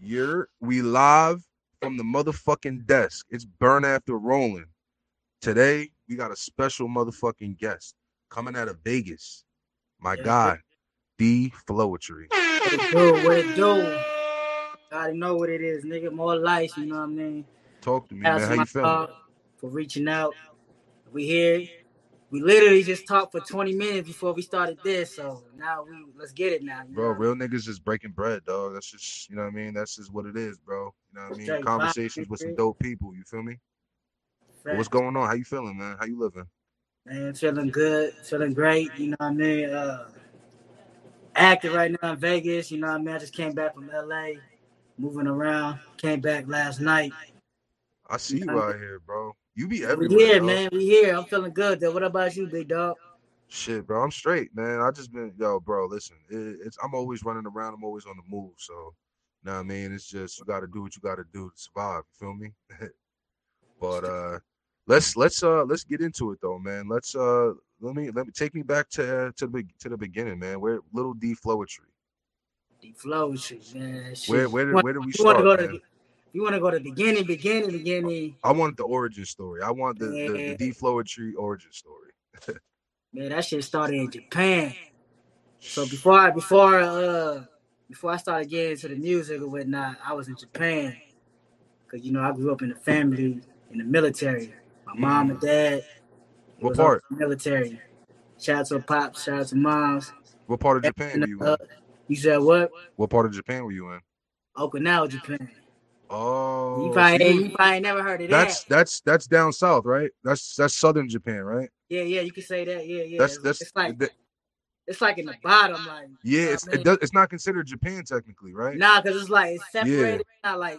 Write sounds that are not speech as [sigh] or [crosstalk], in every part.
You're we live from the motherfucking desk. It's burn after rolling. Today we got a special motherfucking guest coming out of Vegas. My Yeah. guy, D Flowetry. What it do? What it do? I already know what it is, nigga. More life, you know what I mean? Talk to me, man. How you feeling? For reaching out. We here. We literally just talked for 20 minutes before we started this, so now we let's get it now. you Bro, know? real niggas just breaking bread, dog. That's just you know what I mean. That's just what it is, bro. You know what I mean. Conversations with some dope people. You feel me? But what's going on? How you feeling, man? How you living? Man, feeling good, feeling great, you know what I mean? Uh active right now in Vegas, you know what I mean? I just came back from LA, moving around, came back last night. I see you I'm- out here, bro. You be everywhere, here, dog. man. We here. I'm feeling good though. What about you, big dog? Shit, bro. I'm straight, man. I just been yo, bro. Listen, it, it's I'm always running around. I'm always on the move. So, you know what I mean? It's just you got to do what you got to do to survive. You feel me? [laughs] but uh, let's let's uh let's get into it though, man. Let's uh let me let me take me back to to the to the beginning, man. Where little D Flowetry. The flow shit, man. Shit. Where where did where did we start? Go to man? you want to go to beginning, beginning, beginning. I want the origin story. I want the the, the Yeah. D Flowetry origin story. [laughs] Man, that shit started in Japan. So before I before uh before I started getting into the music or whatnot, I was in Japan. Cause you know I grew up in a family in the military. My mom and dad. What part? Military. Shout out to pops. Shout out to moms. What part of Japan were you in? Uh, you said what? What part of Japan were you in? Okinawa, Japan. Oh, you probably you- you probably never heard of That's that. that's that's down south, right? That's that's southern Japan, right? Yeah, yeah, you can say that. Yeah, yeah. That's it's, that's it's like that- it's like in the bottom, like yeah. you know It's it does, it's not considered Japan technically, right? Nah, because it's like it's separated, not like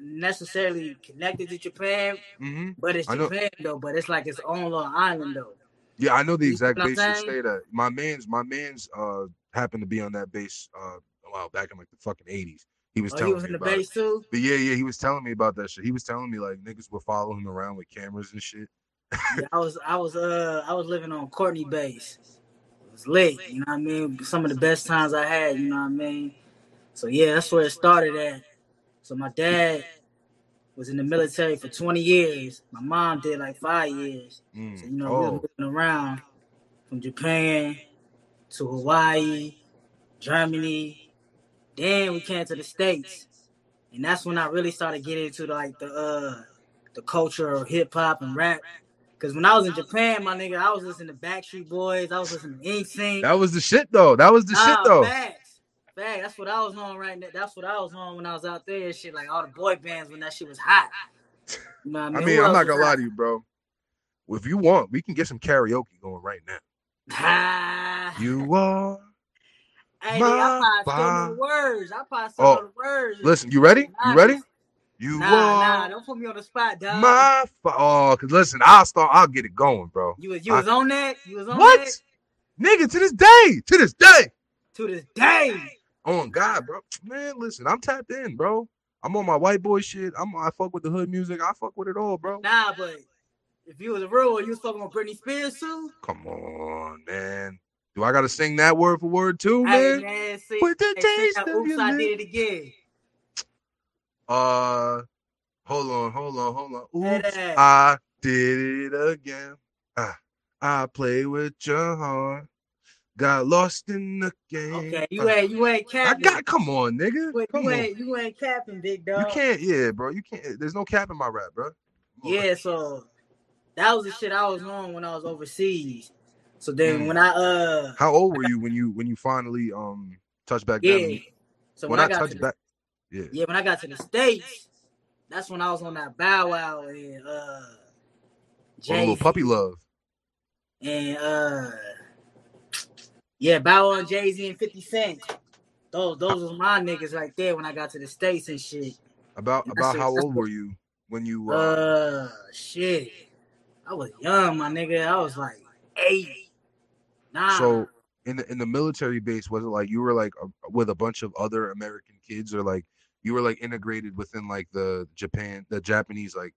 necessarily connected to Japan, hmm but it's Japan though. But it's like its own little island though. Yeah, I know the You exact know what base you stayed at. My man's my man's uh happened to be on that base uh a while back in like the fucking eighties. He was Oh, telling he was me in the about it. too. But yeah, yeah, he was telling me about that shit. He was telling me like niggas would follow him around with cameras and shit. Yeah, I was, I was, uh, I was living on Courtney Base. It was lit, you know what I mean. Some of the best times I had, you know what I mean. So yeah, that's where it started at. So my dad was in the military for 20 years. My mom did like five years. Mm. So, you know, we oh, were moving around from Japan to Hawaii, Germany. Then we came to the States. And that's when I really started getting into like the uh the culture of hip hop and rap. Cause when I was in Japan, my nigga, I was listening to Backstreet Boys, I was listening to NSYNC. that was the shit though. That was the shit though. Facts. Facts. That's what I was on right now. That's what I was on when I was out there and shit. Like all the boy bands when that shit was hot. You know what I [laughs] I mean? mean, I'm not gonna lie to you, bro. If you want, we can get some karaoke going right now. [laughs] You are. Hey, My I probably still the words. I probably Oh, the words. Listen, you ready? You ready? You Nah, are nah, don't put me on the spot, dog. my. Fa- oh, cause listen, I'll start. I'll get it going, bro. you was you was on that? You was on What? that? Nigga, to this day, to this day. To this day. Oh God, bro. Man, listen, I'm tapped in, bro. I'm on my white boy shit. I'm I fuck with the hood music. I fuck with it all, bro. Nah, but if you was a real one, you was fucking with Britney Spears too. Come on, man. Do I gotta sing that word for word too, man? man, see, With the taste of oops, I did it again. Uh, hold on, hold on, hold on. Oops. I did it again. Ah, I play with your heart. Got lost in the game. Okay, you Ah, ain't you ain't capping. I got. Come on, nigga. Wait, Come you on. ain't you ain't capping, big dog. You can't. Yeah, bro. You can't. There's no cap in my rap, bro. Yeah, so that was the shit I was on when I was overseas. So then Mm. when I uh How old were you when you when you finally um touched back down? yeah, so when, when, I, I touched the, back, yeah. yeah when I got to the states, that's when I was on that Bow Wow and uh a Jay little puppy love. and uh yeah Bow Wow and Jay Z and Fifty Cent. Those those was my niggas right there when I got to the states and shit. About And about how old were you when you? Uh, Uh, shit. I was young, my nigga. I was like eight, nine. so in the in the military base, was it like you were like a, with a bunch of other American kids, or like you were like integrated within like the Japan, the Japanese like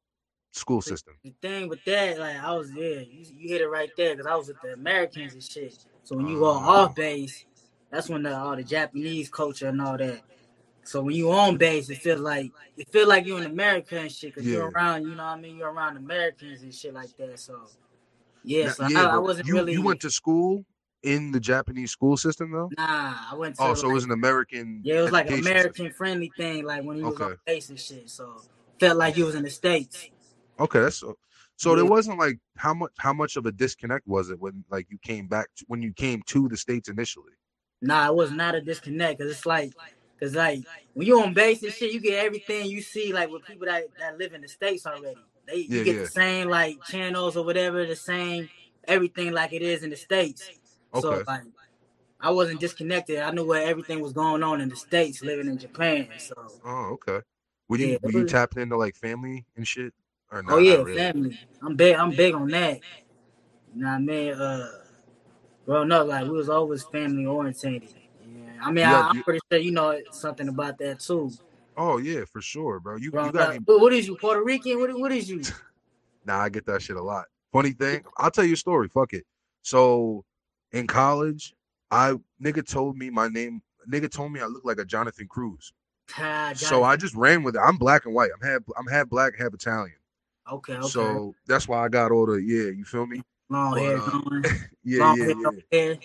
school system? the thing with that, like I was yeah, You, you hit it right there because I was with the Americans and shit. So when you go Oh. off base, that's when the, all the Japanese culture and all that. So when you on base, it feels like it feel like you in America and shit, cause Yeah. you're around, you know what I mean? You're around Americans and shit like that. So yeah, Now- so yeah, I, I wasn't you, really you went to school in the Japanese school system though. nah. I went to Oh, so it was an American. yeah, it was like an education system. American friendly thing, like when you was on base and shit. So felt like you was in the states. Okay, that's so. So there wasn't like how much how much of a disconnect was it when like you came back to, when you came to the states initially? Nah, it was not a disconnect, cause it's like, cause like when you on base and shit, you get everything you see like with people that, that live in the states already. They you get yeah. the same like channels or whatever, the same everything like it is in the states. So like I wasn't disconnected. I knew where everything was going on in the states, living in Japan. So Oh, okay. Were you Yeah, were you tapping into like family and shit? Or not, oh yeah, really? family. I'm big. I'm big on that. You know what I mean? Uh, growing up, like we was always family orientated. Yeah, I mean, You I, I'm you- pretty sure you know something about that too. Oh yeah, for sure, bro. You you got up. any? What- is you, Puerto Rican? What, what is you? [laughs] Nah, I get that shit a lot. Funny thing, [laughs] I'll tell you a story. Fuck it. So in college, I nigga told me my name. Nigga told me I look like a Jonathan Cruz. Ah, So I just ran with it. I'm black and white. I'm half I'm half black, half Italian. okay, okay. So that's why I got all the yeah. You feel me? long but, hair uh, going, [laughs] Yeah, long yeah, hair, yeah.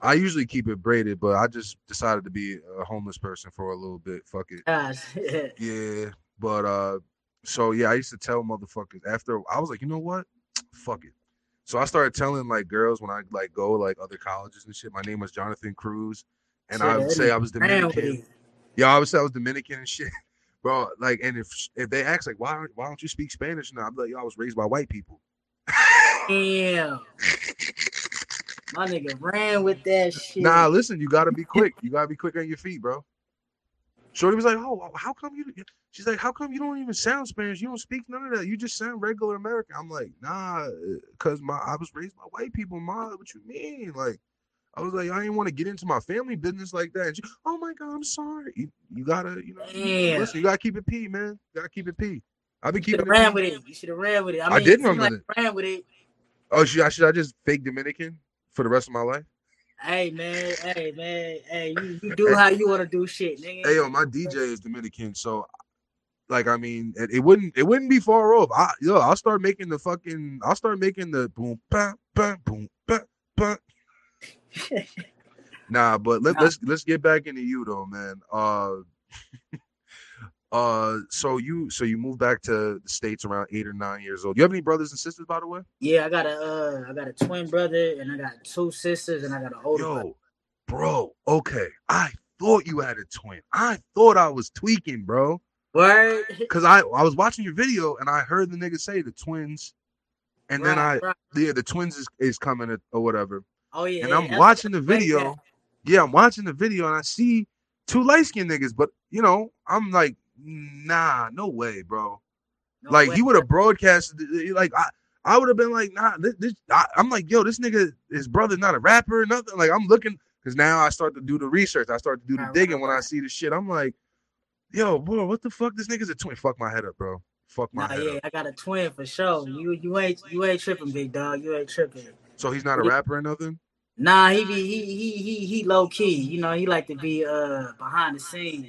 I usually keep it braided, but I just decided to be a homeless person for a little bit. Fuck it. Gosh, Yeah, but uh, so yeah, I used to tell motherfuckers after I was like, you know what, [tsk] fuck it. So I started telling like girls when I like go like other colleges and shit. My name was Jonathan Cruz, and I would say I was Dominican. Yeah, I would say I was Dominican and shit, [laughs] bro. Like, and if if they ask like, why why don't you speak Spanish now? I'm like, yo, I was raised by white people. Damn, [laughs] my nigga ran with that shit. Nah, listen, you gotta be quick. You gotta be quick on your feet, bro. Shorty was like, "Oh, how come you?" She's like, "How come you don't even sound Spanish? You don't speak none of that. You just sound regular American." I'm like, "Nah, cause my I was raised by white people, ma. What you mean?" Like, I was like, "I didn't want to get into my family business like that." And she, "Oh my god, I'm sorry. You, you gotta, you know, Damn. listen, you gotta keep it p, man. You gotta keep it p. I've been keeping it ran P. with it. You should have ran with it. I, I did it run with like you ran with it. Oh, should I should I just fake Dominican for the rest of my life? Hey man, hey man, hey, you, you do how you want to do shit, nigga. Hey yo, my DJ is Dominican, so like I mean, it, it wouldn't it wouldn't be far off. I yo, I'll start making the fucking I'll start making the boom ba ba boom ba ba. [laughs] Nah, but let, Nah. let's let's get back into you though, man. Uh, [laughs] uh, so you so you moved back to the states around eight or nine years old. You have any brothers and sisters, by the way? Yeah, I got a uh, I got a twin brother and I got two sisters and I got an older brother. Yo, bro. Okay, I thought you had a twin. I thought I was tweaking, bro. Word. [laughs] Cause I I was watching your video and I heard the nigga say the twins, and then I Right, right. yeah the twins is, is coming or- or whatever. Oh yeah. And yeah, I'm watching the like video. Yeah, I'm watching the video and I see two light skinned niggas, but you know I'm like, nah, no way, bro. No like way. he would have broadcasted like I. I would have been like, nah. This, this I, I'm like, yo, this nigga, his brother's not a rapper or nothing. Like, I'm looking because now I start to do the research. I start to do the Right, right, digging when I see the shit. I'm like, yo, bro, what the fuck? This nigga's a twin. Fuck my head up, bro. Fuck my Nah, head yeah, up. I got a twin for sure. You you ain't you ain't tripping, big dog. You ain't tripping. So he's not a rapper or nothing. Nah, he be he he he he low key. You know, he like to be uh behind the scenes.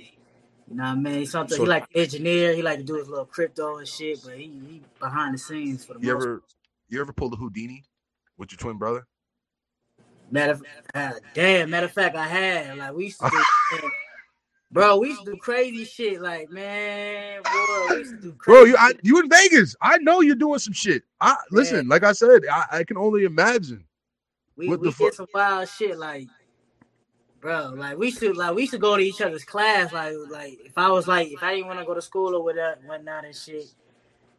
You know what I mean? Something So- he like engineer. He like to do his little crypto and shit. But he he behind the scenes for the You most. ever, you ever pulled a Houdini with your twin brother? Matter of, uh, damn, matter of fact, I had like we used to do, [laughs] bro. We used to do crazy shit. Like man, boy, we used to do crazy. Bro, you, I, you in Vegas? I know you're doing some shit. I listen, like I said, I, I can only imagine. we what we the did fuck? some wild shit. Like, bro, like we should like we to go to each other's class. Like like if I was like if I didn't want to go to school or whatever, whatnot and shit.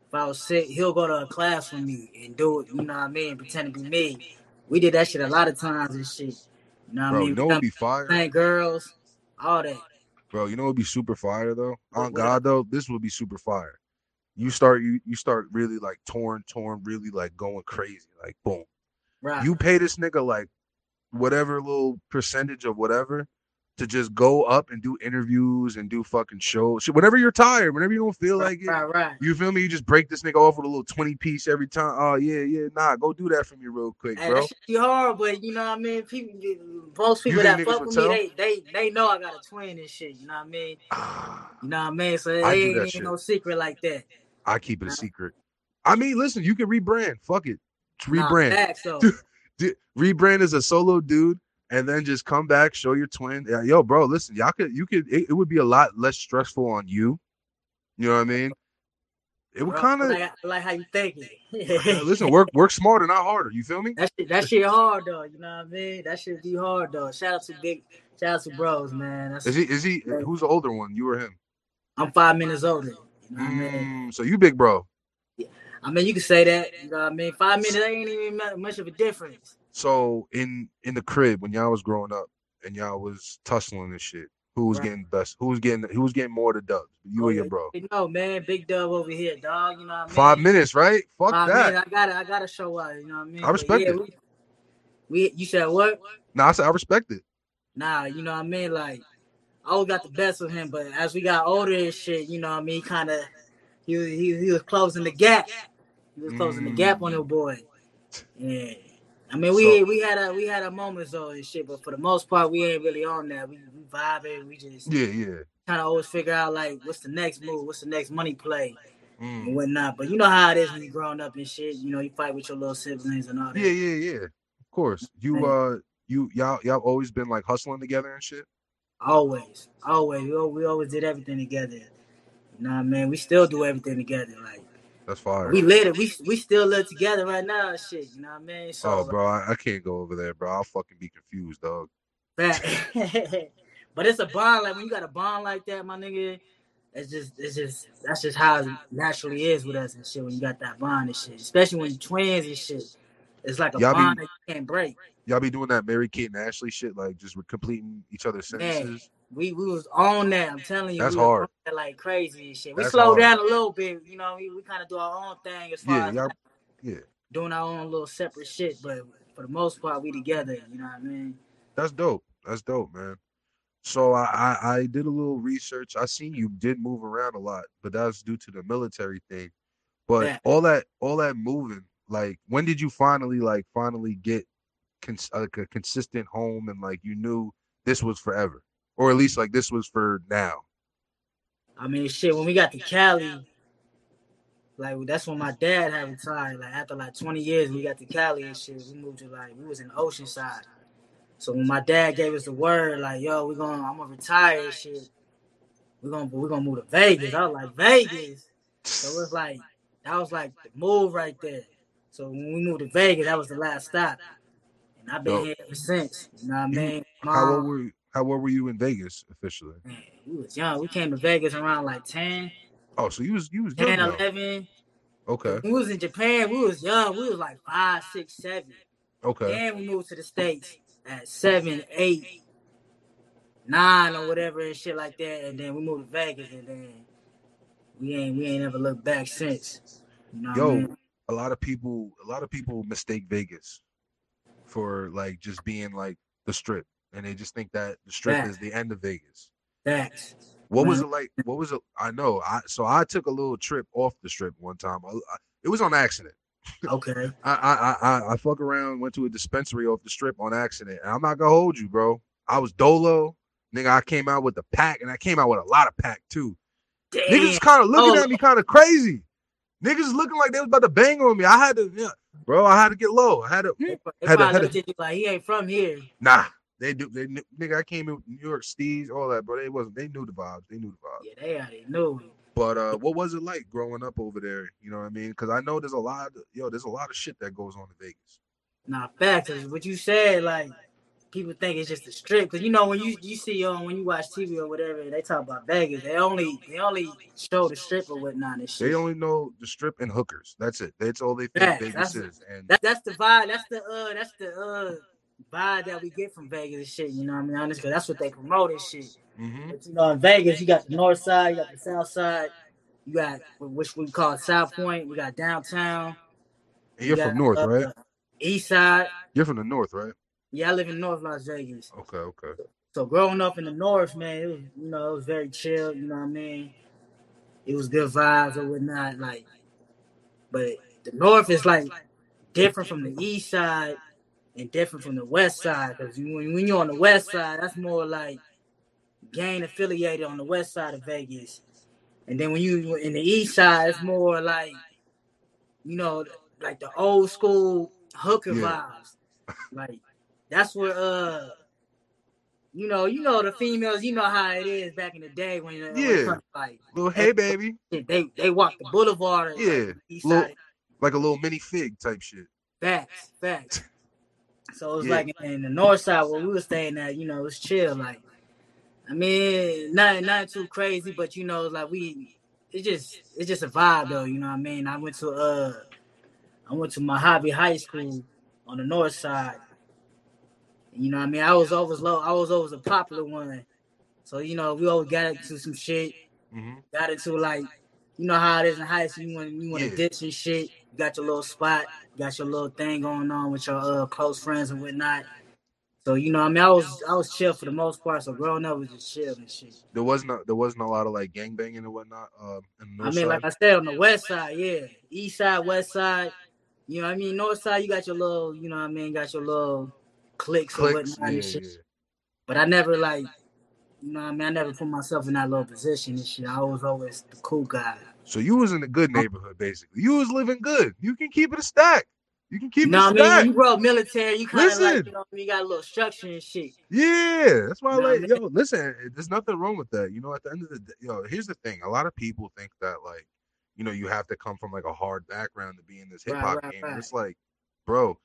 If I was sick, he'll go to a class with me and do it. You know what I mean? Pretend to be me. We did that shit a lot of times and shit. You know what Bro, I mean? We what'd be fire? Thank girls, all that. Bro, you know it'd be super fire though? On God though, this would be super fire. You start you you start really like torn, torn, really like going crazy. Like boom. Right. You pay this nigga like whatever little percentage of whatever to just go up and do interviews and do fucking shows. Whenever you're tired, whenever you don't feel like it, Right, right. you feel me? You just break this nigga off with a little 20 piece every time. Oh, yeah, yeah, nah, go do that for me real quick, Hey, bro. that shit be hard, but you know what I mean. People, most people that fuck with me, they, they they know I got a twin and shit. You know what I mean? Ah, You know what I mean? So it I ain't, ain't no secret like that. I keep it a secret. I mean, listen, you can rebrand. Fuck it. Rebrand. Nah, facts though. Rebrand as a solo dude and then just come back, show your twin. Yeah, yo, bro, listen, y'all could you could it, it would be a lot less stressful on you. You know what I mean? It would kind of like, like how you thinking. listen, [laughs] work work smarter, not harder. You feel me? That shit, that shit hard though. You know what I mean? That shit be hard though. Shout out to big, shout out to bros, man. That's, Is he is he who's the older one? You or him? I'm five minutes older. You know what I mean? Mm, so you big bro. I mean, you can say that. You know what I mean? Five minutes ain't even much of a difference. So in in the crib when y'all was growing up and y'all was tussling and shit, who was Right. getting best? Who was getting who was getting more of the dubs? You oh, or your bro? You know, man, big dub over here, dog. You know what I mean? Five minutes, right? Fuck Five that. minutes, I gotta, I gotta show out. You know what I mean? I respect yeah, it. We, we, you said what? Nah, I said I respect it. Nah, you know what I mean? Like, I always got the best of him, but as we got older and shit, you know what I mean? Kind of, he, he, he was closing the gap. Closing the gap on the boy. Yeah. I mean, we So- we had a we had our moments though and shit, but for the most part, we ain't really on that. We, we vibing. We just Yeah, yeah. kind of always figure out like what's the next move, what's the next money play Mm. and whatnot. But you know how it is when you growing up and shit. You know, you fight with your little siblings and all that. Yeah, yeah, yeah. Of course. You uh you y'all y'all always been like hustling together and shit. Always, always. We, we always did everything together. You know what I mean? We still do everything together. Like That's fire. we live it. We we still live together right now. Shit, you know what I mean? So, oh, bro, I, I can't go over there, bro. I'll fucking be confused, dog. [laughs] But it's a bond. Like when you got a bond like that, my nigga, it's just it's just that's just how it naturally is with us and shit. When you got that bond and shit, especially when you twins and shit, it's like a Y'all be- bond that you can't break. Y'all be doing that Mary Kate and Ashley shit, like just completing each other's Man, sentences. we we was on that. I'm telling you, That's we hard. that like crazy and shit. We That's slowed hard. down a little bit, you know. We, we kind of do our own thing as far Yeah, as y'all, like, yeah. doing our own little separate shit, but for the most part, we together. You know what I mean? That's dope. That's dope, man. So I, I I did a little research. I seen you did move around a lot, but that's due to the military thing. But Yeah. all that all that moving, like when did you finally like finally get cons- like a consistent home and like you knew this was forever, or at least like this was for now? I mean, shit. When we got to Cali, like that's when my dad had retired. Like after like 20 years, we got to Cali and shit. We moved to like we was in Oceanside. So when my dad gave us the word, like, yo, we're gonna I'm gonna retire and shit. We're gonna we're gonna move to Vegas. I was like, Vegas. So it's like that was like the move right there. So when we moved to Vegas, that was the last stop. I've been Dope. here ever since. You know what I mean? How old were you, how old were you in Vegas officially? man, we was young. We came to Vegas around like 10, Oh, so you was you was young 10, though. 11. Okay, When we was in Japan, we was young. We was like five, six, seven. okay. Then we moved to the States at seven, eight, nine, or whatever and shit like that. And then we moved to Vegas, and then we ain't we ain't ever looked back since. You know what I Yo, mean? a lot of people a lot of people mistake Vegas for like just being like the strip and they just think that the strip Yeah. is the end of Vegas. Facts. What was it like? What was it? I know. I so I took a little trip off the strip one time. I, I- it was on accident. Okay. [laughs] I, I I I fuck around, went to a dispensary off the strip on accident. And I'm not gonna hold you, bro. I was dolo, nigga. I came out with the pack, and I came out with a lot of pack too. Damn. Niggas kind of looking Oh. at me kind of crazy. Niggas looking like they was about to bang on me. I had to, yeah, bro. I had to get low. I had to. They, they had a- probably had a- looked at you like he ain't from here. Nah, they do. They knew- nigga. I came in with New York steez, all that, bro. They wasn't. They knew the vibes. They knew the vibes. Yeah, they already knew. But uh, what was it like growing up over there? You know what I mean? Because I know there's a lot. Of, yo, there's a lot of shit that goes on in Vegas. Nah, facts. is What you said, like people think it's just a strip, because you know when you you see on when you watch TV or whatever, they talk about Vegas. They only they only show the strip or whatnot and shit. They only know the strip and hookers. That's it. That's all they think Facts, Vegas that's- is. And That, that's the vibe. That's the uh. That's the uh vibe that we get from Vegas and shit. You know what I mean? Honest, because that's what they promote and shit. mhm. But you know, in Vegas, you got the north side, you got the south side, you got which we call South Point. We got downtown. And you're you from North, uh, right? East side. You're from the North, right? Yeah, I live in North Las Vegas. Okay, okay. So growing up in the north, man, it was you know it was very chill. You know what I mean? It was good vibes or whatnot. Like, but the north is like different from the east side and different from the west side. Because when, when you're on the west side, that's more like gang affiliated on the west side of Vegas. And then when you in the east side, it's more like, you know, like the old school hooker Yeah. vibes. Like that's where uh you know, you know the females, you know how it is back in the day when, it Yeah. like Little hey baby, they they walk the boulevard. Yeah, like, little- like a little mini fig type shit. Facts, facts. [laughs] So it was Yeah. like in the north side where we were staying at, you know, it was chill. Like, I mean, not not too crazy, but you know, like we, it's just it's just a vibe though. You know what I mean? I went to uh, I went to Mojave High School on the north side. You know what I mean? I was always low. I was always a popular one. So you know, we always got into some shit. hmm Got into like, you know how it is in high school. You want you want to Yeah. ditch and shit. You got your little spot. You got your little thing going on with your uh, close friends and whatnot. So you know, I mean, I was I was chill for the most part. So growing up was just chill and shit. There wasn't a, there wasn't a lot of like gang banging and whatnot. Um, in the I mean, side. like I said, on the west side, yeah, east side, west side. You know, I mean, north side, you got your little, you know, I mean, got your little or Clicks, whatnot yeah, and shit. yeah. But I never like, you know, I mean, I never put myself in that little position and shit. I was always the cool guy. So you was in a good neighborhood, basically. You was living good. You can keep it a stack. You can keep You it a I mean? stack. You grow up military, you kind of like, you know, you got a little structure and shit. Yeah, that's why I Nah, like yo. Listen, there's nothing wrong with that. You know, at the end of the day, yo, here's the thing. A lot of people think that like, you know, you have to come from like a hard background to be in this hip hop right, game. And right. It's like, bro,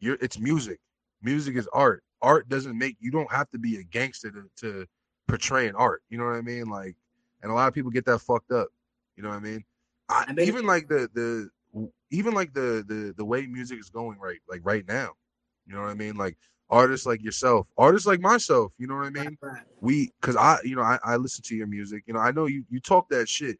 you're it's music. Music is art. Art doesn't make you don't have to be a gangster to, to portray an art. You know what I mean? Like, and a lot of people get that fucked up. You know what I mean? I, I mean- even like the the even like the the the way music is going right like right now. You know what I mean? Like artists like yourself, artists like myself. You know what I mean? Right, right. we because i you know I, I listen to your music you know i know you you talk that shit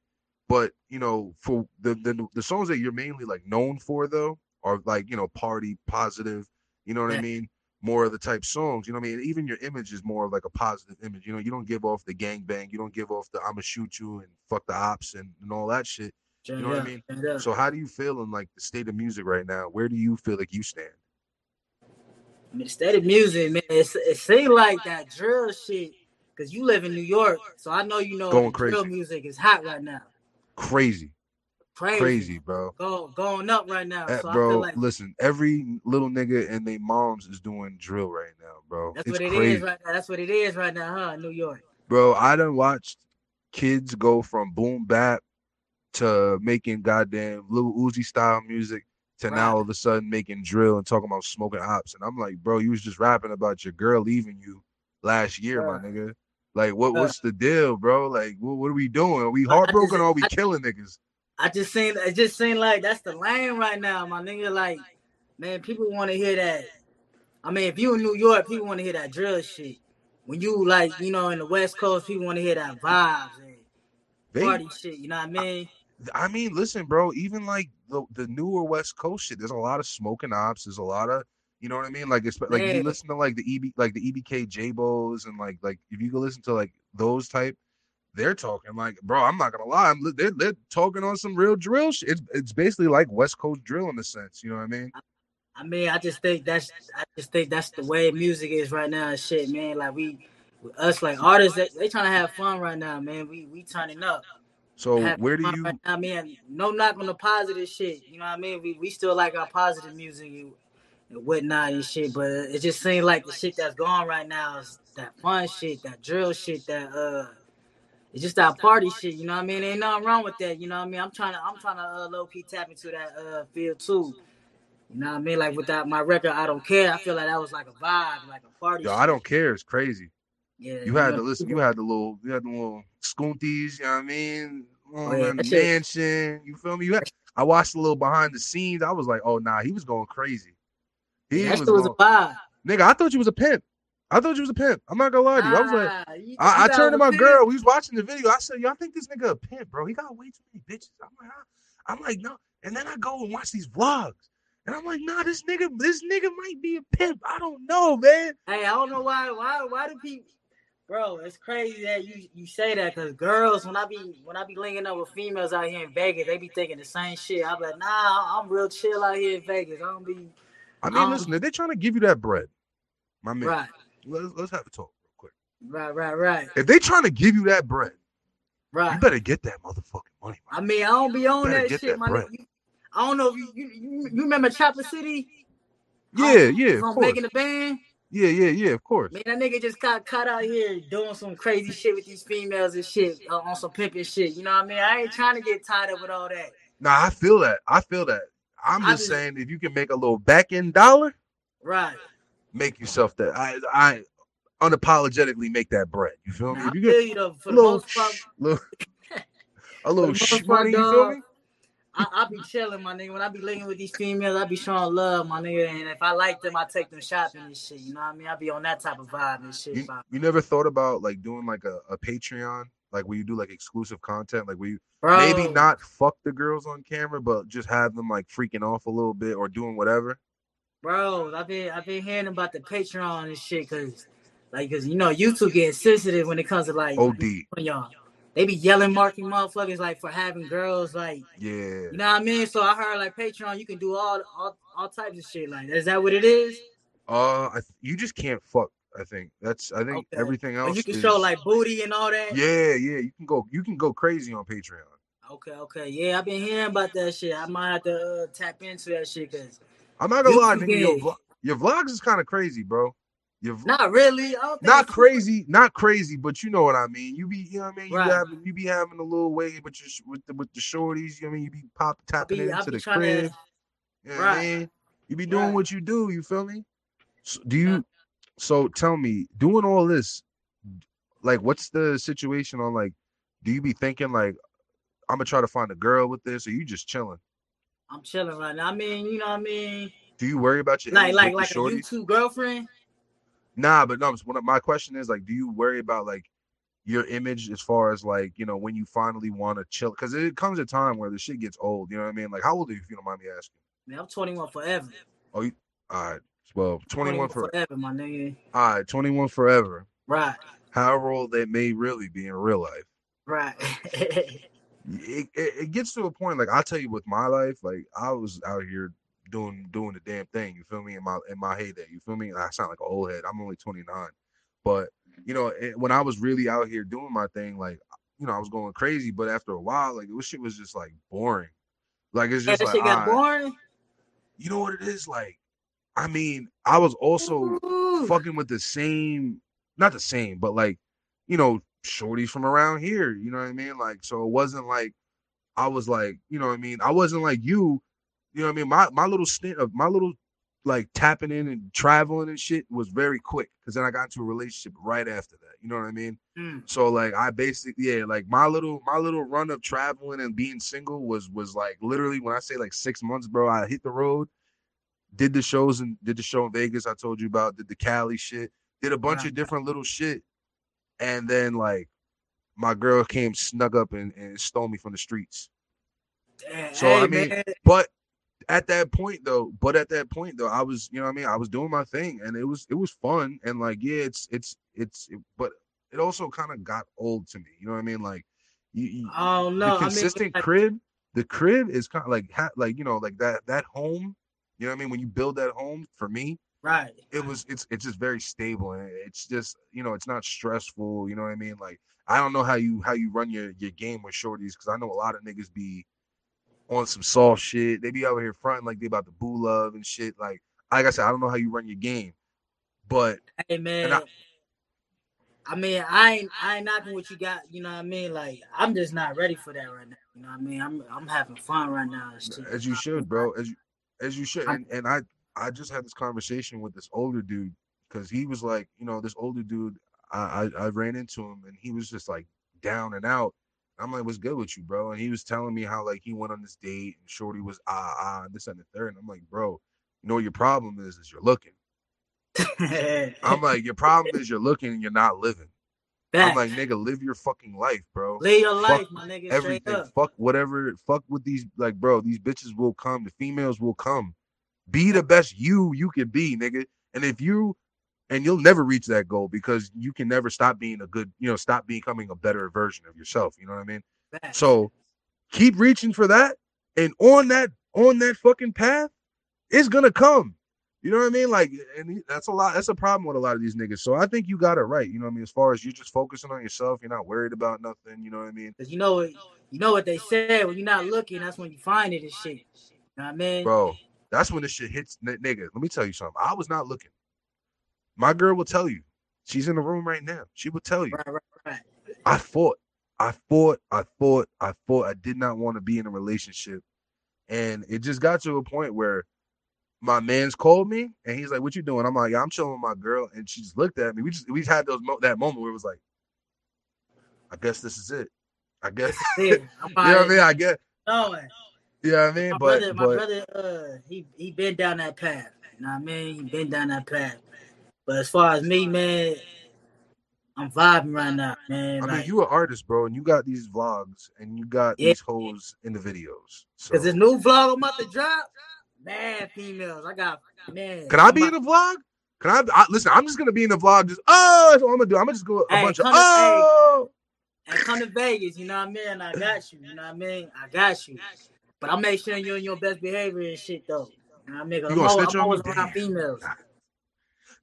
but you know for the, the the songs that you're mainly like known for though are like you know party positive you know what i mean more of the type songs you know what i mean even your image is more of like a positive image you know you don't give off the gang bang you don't give off the i'ma shoot you and fuck the ops and, and all that shit Straight know what I mean? up. so how do you feel in like the state of music right now where do you feel like you stand I mean, the state of music, man, it's, it seems like that drill shit, because you live in New York, so I know you know Going drill crazy. music is hot right now. crazy Crazy. crazy bro Go, going up right now. Eh, so I bro, feel like listen, every little nigga and they moms is doing drill right now, bro. that's it's what it is crazy. right now. That's what it is right now, huh? New York. Bro, I done watched kids go from boom bap to making goddamn Lil Uzi style music to now all of a sudden making drill and talking about smoking ops. And I'm like, bro, you was just rapping about your girl leaving you last year, my nigga. Like, what what's the deal, bro? Like, what, what are we doing? Are we heartbroken or are we killing niggas? I just seen, it just seemed like that's the lane right now, my nigga. Like, man, people want to hear that. I mean, if you in New York, people want to hear that drill shit. When you like, you know, in the West Coast, people want to hear that vibes and They party shit. You know what I mean? I mean, listen, bro. Even like the the newer West Coast shit, there's a lot of smoking ops. There's a lot of, you know what I mean. Like, it's, like Yeah. you listen to like the EB, like the EBK J-Bos, and like like if you go listen to like those type, they're talking like, bro. I'm not gonna lie, they're they're talking on some real drill shit. It's it's basically like West Coast drill in a sense. You know what I mean? I mean, I just think that's I just think that's the way music is right now. and Shit, man. Like we, us like artists, they, they trying to have fun right now, man. We we turning up. So where do you? Right now, man, no knock on the positive shit. You know what I mean? We we still like our positive music and, and whatnot and shit, but it just seems like the shit that's going right now is that fun shit, that drill shit, that uh. It's just that party shit, you know what I mean? Ain't nothing wrong with that, you know what I mean? I'm trying to, I'm trying to uh, low key tap into that uh field too. You know what I mean? Like without my record, I don't care. I feel like that was like a vibe, like a party. Yo, shit. I don't care. It's crazy. Yeah, You had know, to listen. You had the little, you had the little scoonties. You know what I mean? Oh, yeah, the that shit- mansion. You feel me? You had, I watched a little behind the scenes. I was like, oh nah, he was going crazy. He that was, shit was a going, vibe. nigga. I thought you was a pimp. I thought you was a pimp. I'm not gonna lie to you. I was like, Ah, you- I, I turned to my girl. We was watching the video. I said, I think this nigga a pimp, bro. He got way too many bitches. I'm like, I, I'm like, no. And then I go and watch these vlogs, and I'm like, nah, this nigga, this nigga might be a pimp. I don't know, man. Hey, I don't know why. Why? Why do people? Bro, it's crazy that you, you say that because girls, when I be when I be linking up with females out here in Vegas, they be thinking the same shit. I'm like, nah, I'm real chill out here in Vegas. I don't be. I mean, Um, listen, if they're trying to give you that bread, my man, Right, let's, let's have a talk real quick. right, right, right, If they trying to give you that bread, right, you better get that motherfucking money. I mean, I don't be on that shit, that my. I don't know if you you, you, you remember Chopper City? Yeah, yeah, of making the band. Yeah, yeah, yeah, of course. Man, that nigga just got caught out here doing some crazy shit with these females and shit uh, on some pimping shit. You know what I mean? I ain't trying to get tied up with all that. Nah, I feel that. I feel that. I'm just just- saying, if you can make a little back end dollar, Right. Make yourself that. I, I unapologetically make that bread. You feel me? Now, I If you feel get you. For a the little, most part, sh- little [laughs] a little most sh- part, you feel me? I, I be chilling, my nigga. When I be linking with these females, I be showing love, my nigga. And if I like them, I take them shopping and shit. You know what I mean? I be on that type of vibe and shit. You, you never thought about like doing like a, a Patreon, like where you do like exclusive content, like where you Bro, maybe not fuck the girls on camera, but just have them like freaking off a little bit or doing whatever. Bro, I've been I've been hearing about the Patreon and shit, cause like, cause you know YouTube getting sensitive when it comes to like Od, y'all they be yelling marking motherfuckers like for having girls like yeah. you know what I mean. So I heard like Patreon, you can do all all, all types of shit. Like, is that what it is? Uh, th- you just can't fuck. I think that's. I think Okay. everything else. you can is- show like booty and all that. Yeah, yeah. You can go. You can go crazy on Patreon. Okay, okay, yeah, I've been hearing about that shit. I might have to uh, tap into that shit, cause I'm not gonna lie, nigga. Your, vlog, your vlogs is kind of crazy, bro. Your v- not really. I don't think not crazy, not crazy, but you know what I mean. You be, you know what I mean. You Right. having, you be having a little way with your with the with the shorties. You know what I mean. You be pop tapping be, into the crib. to. You know what I Right. mean? You be doing Right. what you do. You feel me? So, do you? Yeah. So tell me, doing all this, like, what's the situation on like? Do you be thinking like, I'm gonna try to find a girl with this, or you just chilling? I'm chilling right now. I mean, you know what I mean? Do you worry about your Like, like, like the a? YouTube girlfriend. Nah, but no. One of my question is like, do you worry about like your image as far as like you know when you finally want to chill? Because it comes a time where the shit gets old. You know what I mean? Like, how old are you? If you don't mind me asking. Man, I'm 21 forever. Oh, all right. Well, 21 for forever, my nigga. all right, 21 forever. Right, However old they may really be in real life. right. [laughs] It, it, it gets to a point like I'll tell you with my life, like I was out here doing doing the damn thing. You feel me? In my in my heyday, you feel me? And I sound like an old head. I'm only 29, but you know it, when I was really out here doing my thing, like you know I was going crazy. But after a while, like this shit was just like boring. Like it's just that like got boring. you know what it is like. I mean, I was also Ooh. fucking with the same, not the same, but like, you know, shorties from around here. You know what I mean? Like, so it wasn't like I was like, you know what I mean? I wasn't like you. You know what I mean? My my little stint of my little like tapping in and traveling and shit was very quick because then I got into a relationship right after that. You know what I mean? Mm. So like I basically yeah, like my little my little run of traveling and being single was was like literally when I say like six months, bro, I hit the road, did the shows and did the show in Vegas I told you about, did the Cali shit, did a bunch Right. of different little shit. And then like my girl came snuck up and, and stole me from the streets. Damn, So, hey, I mean, man. But at that point though, but at that point though, I was, you know what I mean? I was doing my thing and it was it was fun and like yeah, it's it's it's it, but it also kind of got old to me. You know what I mean? Like you, you oh, I don't the consistent I mean, like, crib, the crib is kind of like ha- like you know like that that home. You know what I mean? When you build that home, for me, right. it was it's it's just very stable and it's just you know it's not stressful. You know what I mean? Like I don't know how you how you run your your game with shorties because I know a lot of niggas be on some soft shit. They be out here fronting like they about to boo love and shit. Like like I said, I don't know how you run your game, but Hey man. I- I, mean, I ain't I ain't knocking what you got. You know what I mean? Like, I'm just not ready for that right now. You know what I mean? I'm I'm having fun right now. as you should, bro. As you as you should. And and I I just had this conversation with this older dude because he was like, you know, this older dude. I, I I ran into him and he was just like down and out. I'm like, what's good with you, bro? And he was telling me how like he went on this date and Shorty was ah ah and this and the third. And I'm like, bro, you know what your problem is? Is you're looking. [laughs] I'm like, your problem is you're looking and you're not living. I'm like, nigga, live your fucking life, bro live your fuck life, my nigga. Everything. up. Fuck whatever. Fuck with these like, bro. These bitches will come. The females will come. Be the best you you can be, nigga. And if you and you'll never reach that goal because you can never stop being a good, you know, stop becoming a better version of yourself. You know what I mean? So keep reaching for that, and on that on that fucking path, it's gonna come. You know what I mean? Like, and that's a lot. That's a problem with a lot of these niggas. So I think you got it right. You know what I mean? As far as you're just focusing on yourself, you're not worried about nothing. You know what I mean, Cause you know what you know what they said when you're not looking, that's when you find it and shit. You know what I mean? bro? That's when this shit hits, n- nigga. Let me tell you something. I was not looking. My girl will tell you. She's in the room right now. She will tell you. Right, right, right. I fought. I fought. I fought. I fought. I did not want to be in a relationship. And it just got to a point where my man's called me and he's like, What you doing? I'm like, yeah, I'm chilling with my girl. And she just looked at me. We just we had those mo- that moment where it was like, I guess this is it. I guess [laughs] you know what I mean? I guess knowing. You know what I mean? My But brother, my but brother, uh, he he been down that path. You know what I mean? He been down that path. But as far as me, man, I'm vibing right now, man. I mean like, you an artist, bro, and you got these vlogs and you got Yeah. these hoes in the videos. So cause this new vlog I'm about to drop, man, females. I got man. can I be in the vlog? Can I, I listen? I'm just gonna be in the vlog. Just oh, that's what I'm gonna do. I'm gonna just go a Hey, bunch of to- hey. oh. and come to Vegas? You know what I mean? I got you. You know what I mean? I got you. But I make sure you're in your best behavior and shit though. What I mean? 'Cause You gonna snitch I'm on me? always around females.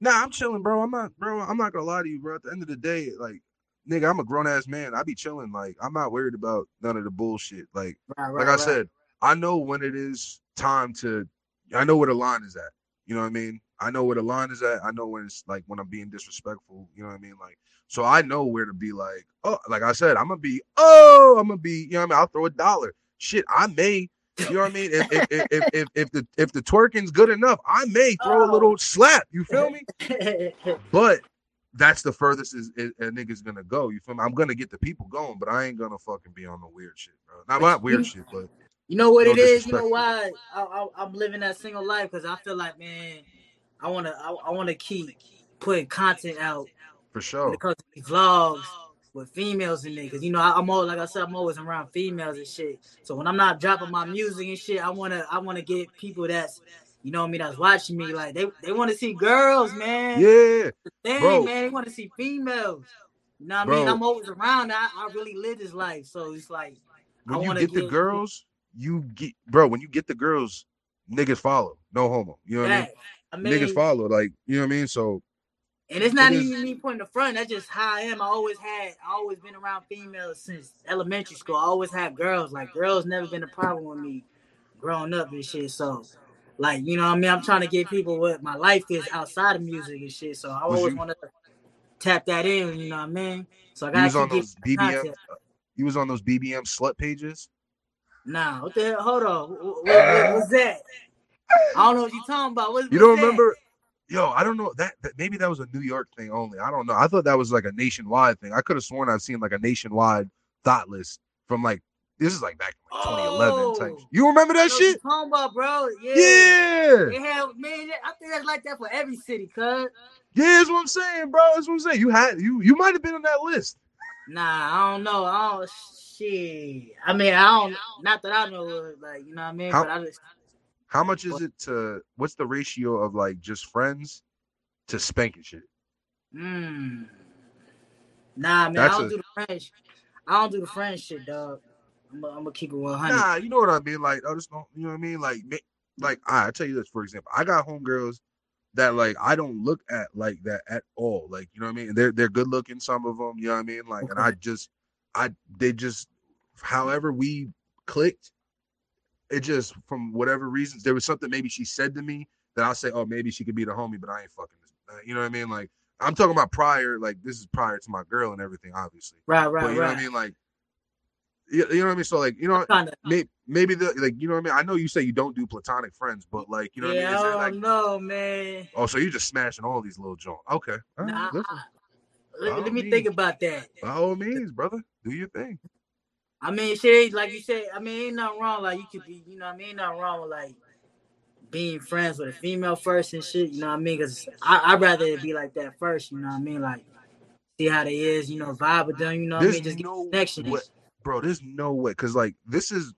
Nah, I'm chilling, bro. I'm not, bro. I'm not gonna lie to you, bro. At the end of the day, like, nigga, I'm a grown ass man. I be chilling. Like, I'm not worried about none of the bullshit. Like, Right, right, like I right. said, I know when it is time to. I know where the line is at. You know what I mean? I know where the line is at. I know when it's like when I'm being disrespectful. You know what I mean? Like, so I know where to be. Like, oh, like I said, I'm gonna be. Oh, I'm gonna be. You know what I mean? I'll throw a dollar. Shit, I may. You know what I mean? If if if if, if, the if the twerking's good enough, I may throw a Oh. little slap. You feel me? [laughs] But that's the furthest is, is a nigga's gonna go. You feel me? I'm gonna get the people going, but I ain't gonna fucking be on the weird shit, bro. Not, weird [laughs] shit, but You know what it is. You know why I, I, I'm living that single life because I feel like, man, I wanna, I, I wanna keep putting content out for sure. it comes to these vlogs with females in there. Because you know, I, I'm always, like I said, I'm always around females and shit. So when I'm not dropping my music and shit, I wanna, I wanna get people that's, you know what I mean, that's watching me. Like they, they want to see girls, man. Yeah, Dang, bro. man, they want to see females. You know what I mean? I'm always around. I, I really live this life, so it's like when I you wanna get the get- girls, you get bro. When you get the girls, niggas follow. No homo. You know what I mean? I mean, Niggas follow. Like you know what I mean? So And it's not It even me putting the front. That's just how I am. I always had, I always been around females since elementary school. I always had girls. Like girls never been a problem with me growing up and shit. So, like you know, what I mean, I'm trying to get people what my life is outside of music and shit. So I Was always want to tap that in. You know what I mean? So I was on keep BBM. content. Uh, you was on those BBM slut pages. Nah, what the hell? Hold on. What, what, what's that? I don't know what you're talking about. What, You don't that? remember? Yo, I don't know that, that. Maybe that was a New York thing only. I don't know. I thought that was like a nationwide thing. I could have sworn I've seen like a nationwide thought list from like this is like back in like 2011 type. Oh. You remember that know what you shit? about, bro? Yeah. Yeah. They man. I think that's like that for every city, cuz. Yeah, that's what I'm saying, bro. That's what I'm saying. You had you you might have been on that list. Nah, I don't know. I don't shit. I mean, I don't. Not that I know, like you know what I mean. How- but I just How much is it to what's the ratio of like just friends to spanking shit? mm. Nah, man. That's I don't a- do the French. I don't do the French shit, dog. I'm gonna keep it 100. Nah, you know what I mean. Like, I just don't. You know what I mean? Like, like I, I tell you this for example. I got homegirls that like I don't look at like that at all. Like, you know what I mean? They're they're good looking. Some of them, you know what I mean? Like, and I just, I they just, however we clicked, it just from whatever reasons there was something maybe she said to me that I'll say, oh, maybe she could be the homie, but I ain't fucking. This. You know what I mean? Like, I'm talking about prior. Like, this is prior to my girl and everything, obviously. Right, But right, you know what I mean? Like, you, you know what I mean? So like, you know, maybe maybe the like you know what I mean. I know you say you don't do platonic friends, but like you know yeah, what I mean. Is like know, man. oh, so you're just smashing all these little joints? Okay, right, Nah, let, let me means. think about that. by all means, brother, do your thing. I mean, shit, like you said, I mean, ain't nothing wrong. Like you could be, you know, what I mean, ain't nothing wrong with like being friends with a female first and shit. You know what I mean? Because I I'd rather it be like that first. You know what I mean? Like see how they is. You know, vibe with them. You know what I mean? Just get no connection. way, bro. There's no way because like this is,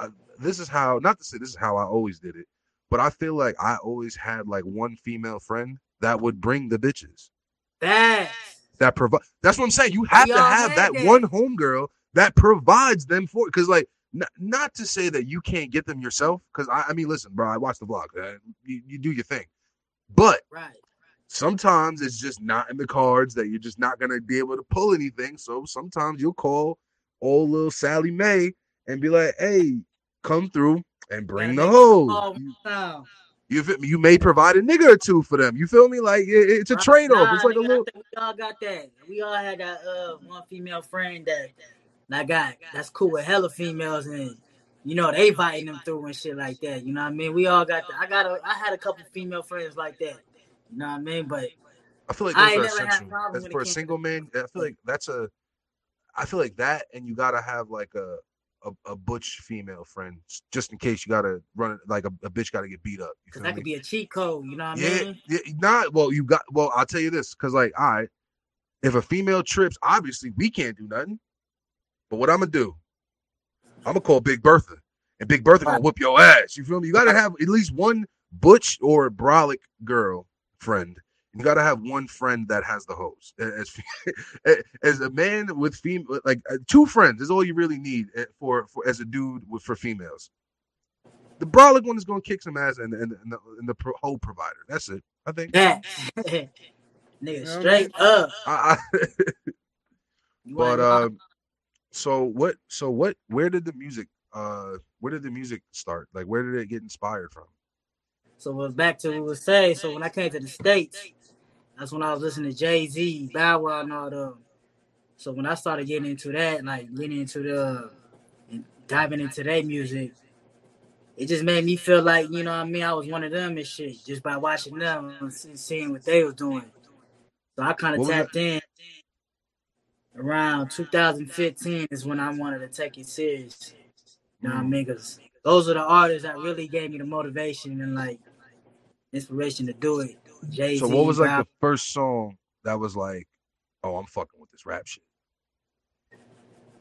uh, this is how not to say this is how I always did it, but I feel like I always had like one female friend that would bring the bitches. Facts. That provide. That's what I'm saying. You have We to have that that. one homegirl that provides them for. Because like, n- not to say that you can't get them yourself. Because I, I mean, listen, bro, I watch the vlog. man. You, you do your thing, but Right. sometimes it's just not in the cards that you're just not gonna be able to pull anything. So sometimes you'll call old little Sally may and be like, "Hey, come through and bring the Gotta hoe." Oh, You, you feel me? You may provide a nigga or two for them. You feel me? Like it- it's a trade off. Nah, It's like a nigga, little. we all got that. We all had that uh one female friend that that got that's cool with hella females and you know they inviting them through and shit like that. You know what I mean? We all got that. I got a I had a couple female friends like that. You know what I mean? But I feel like I those are essential. for a single man. I feel like that's a. I feel like that, and you gotta have like a a, a butch female friend, just in case you gotta run like a, a bitch gotta get beat up. Because that could be a cheat code. You know what I mean? yeah, not well. You got well. I'll tell you this, because like, all right, if a female trips, obviously we can't do nothing. But what I'm gonna do, I'm gonna call Big Bertha, and Big Bertha gonna Right. whip your ass. You feel me? You gotta have at least one butch or brolic girl friend. You gotta have one friend that has the hose. As [laughs] as a man with female, like uh, two friends is all you really need uh, for for as a dude with for females. The brolic one is gonna kick some ass, and and, and the, and the pro, hoe provider. That's it. I think. That [laughs] nigga straight up. I, I, [laughs] You but ain't wrong. um, so what? So what? Where did the music? Uh, where did the music start? Like, where did it get inspired from? So it was back to what we was saying. So when I came to the States, that's when I was listening to Jay Z, Bow Wow, and all them. So when I started getting into that, like getting into the and diving into their music, it just made me feel like, you know what I mean, I was one of them and shit, just by watching them and seeing what they was doing. So I kind of tapped in around 2015 is when I wanted to take it serious. You know what I Mm. mean? Because those are the artists that really gave me the motivation and like inspiration to do it. Jay Z. So what was like the first song that was like, oh, I'm fucking with this rap shit?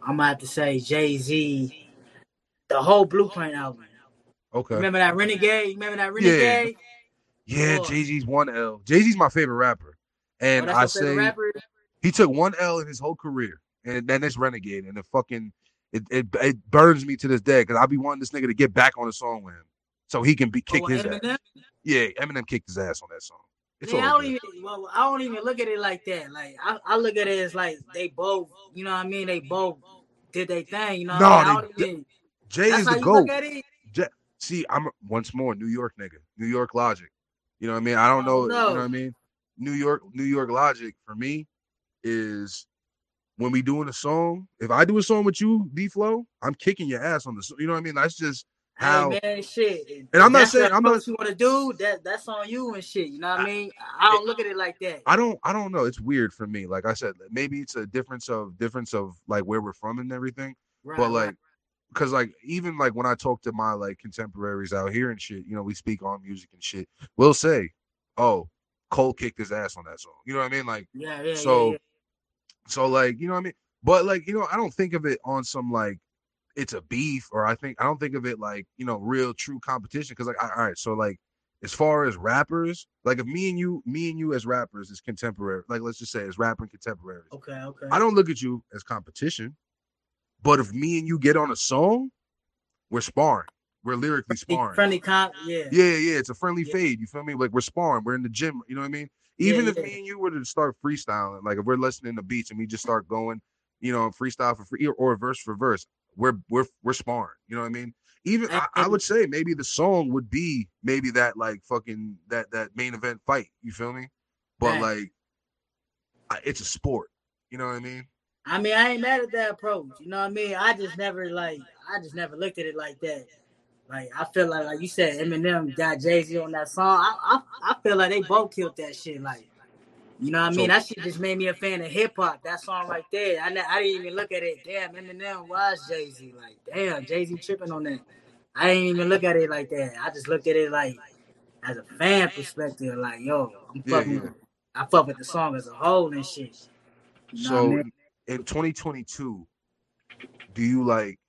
I'm gonna have to say Jay Z, the whole Blueprint album. Okay. Remember that Renegade? Remember that Renegade? Yeah, Boy. Jay Z's one L. Jay Z's my favorite rapper, Oh, and that's I say rapper? He took one L in his whole career, and then it's Renegade, and it fucking it it, it burns me to this day because I be wanting this nigga to get back on the song with him, so he can be oh, kick Oh, his ass. Yeah, Eminem kicked his ass on that song. It's Man, I don't good. even well, I don't even look at it like that. Like I, I look at it as like they both, you know what I mean? They both did their thing, you know. What No, I, mean? They- even, Jay is the goat. it. See, I'm once more New York nigga, New York Logic. You know what I mean? I don't know. Oh, You know what I mean? New York, New York Logic for me is when we doing a song. If I do a song with you, D Flow, I'm kicking your ass on the. song. You know what I mean? That's just how. Hey man, shit. And I'm not saying- I'm not- you want to do? That that's on you and shit. You know what I mean? I don't look at it like that. I don't. I don't know. It's weird for me. Like I said, maybe it's a difference of difference of like where we're from and everything. Right, but right. like because like even like when i talk to my like contemporaries out here and shit you know we speak on music and shit we'll say oh cole kicked his ass on that song you know what i mean like yeah, yeah, so yeah, yeah. So like you know what i mean but like you know i don't think of it on some like it's a beef or i think i don't think of it like you know real true competition because like all right so like as far as rappers like if me and you me and you as rappers is contemporary like let's just say as rapping contemporaries Okay, okay. I don't look at you as competition, but if me and you get on a song, we're sparring. We're lyrically sparring. friendly comp. Yeah. Yeah, yeah, it's a friendly Yeah. fade. You feel me? Like we're sparring. We're in the gym. You know what I mean? Even Yeah, if yeah. me and you were to start freestyling, like if we're listening to beats and we just start going, you know, freestyle for free or, verse for verse, we're we're we're sparring. You know what I mean? Even I, I would say maybe the song would be maybe that like fucking that that main event fight. You feel me? But like, I, it's a sport. You know what I mean? I mean, I ain't mad at that approach. You know what I mean? I just never like, I just never looked at it like that. Like, I feel like, like you said, Eminem got Jay Z on that song. I, I, I feel like they both killed that shit. Like, you know what I So- mean? That shit just made me a fan of hip hop. That song right there. I, ne- I didn't even look at it. Damn, Eminem was Jay Z. Like, damn, Jay Z tripping on that. I didn't even look at it like that. I just looked at it like as a fan perspective. Like, yo, I'm fucking. yeah. With, I fuck with the song as a whole and shit. You know what I So mean? in 2022, do you like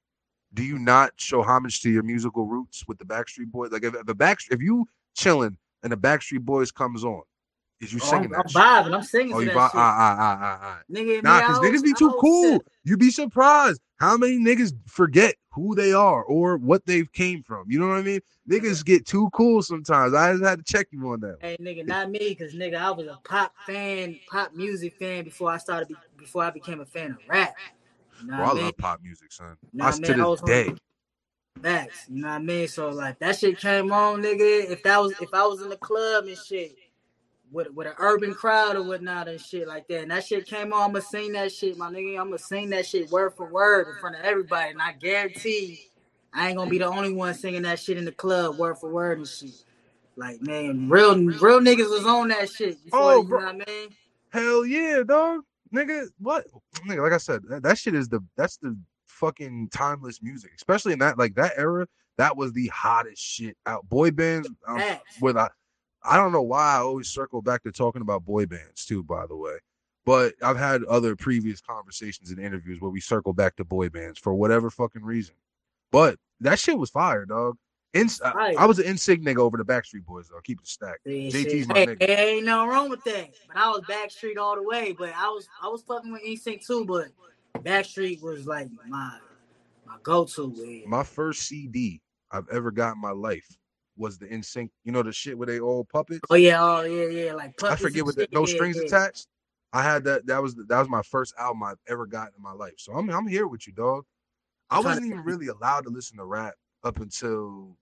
do you not show homage to your musical roots with the Backstreet Boys? Like if, if the Backstreet if you chilling and the Backstreet Boys comes on, Is you Oh, singing I'm, I'm shit? vibing. I'm singing Oh, you that vibe? Ah, ah, ah, ah, ah. Nigga, Nah, nigga, cause niggas be too cool. You'd be surprised how many niggas forget who they are or what they've came from. You know what I mean? Niggas get too cool sometimes. I just had to check you on that. Hey nigga, not me, cause nigga, I was a pop fan, pop music fan before I started, before I became a fan of rap. Bro, I I mean? love pop music, son. Nah, I to man, I this was day. Facts, you know what I mean? So like that shit came on, nigga. If that was, if I was in the club and shit with with an urban crowd or whatnot and shit like that, and that shit came on, I'ma sing that shit, my nigga. I'ma sing that shit word for word in front of everybody, and I guarantee I ain't gonna be the only one singing that shit in the club word for word and shit. Like man, real real niggas was on that shit. Before, Oh, you know what I mean? Hell yeah, dog. Nigga, what? Nigga, like I said, that, that shit is the that's the fucking timeless music. Especially in that like that era, that was the hottest shit out. Boy bands um, with I I don't know why I always circle back to talking about boy bands too, by the way. But I've had other previous conversations and interviews where we circle back to boy bands for whatever fucking reason. But that shit was fire, dog. In, I, I was an NSYNC nigga over the Backstreet Boys though. Keep it stacked. See, JT's my nigga. hey, ain't nothing wrong with that. But I was Backstreet all the way. But I was I was fucking with NSYNC too. But Backstreet was like my my go to. My first CD I've ever got in my life was the NSYNC. You know the shit with they old puppets. Oh yeah, oh yeah, yeah. Like I forget what. No Yeah, strings yeah. attached. I had that. That was that was my first album I've ever gotten in my life. So I'm I'm here with you, dog. I wasn't even really allowed to listen to rap up until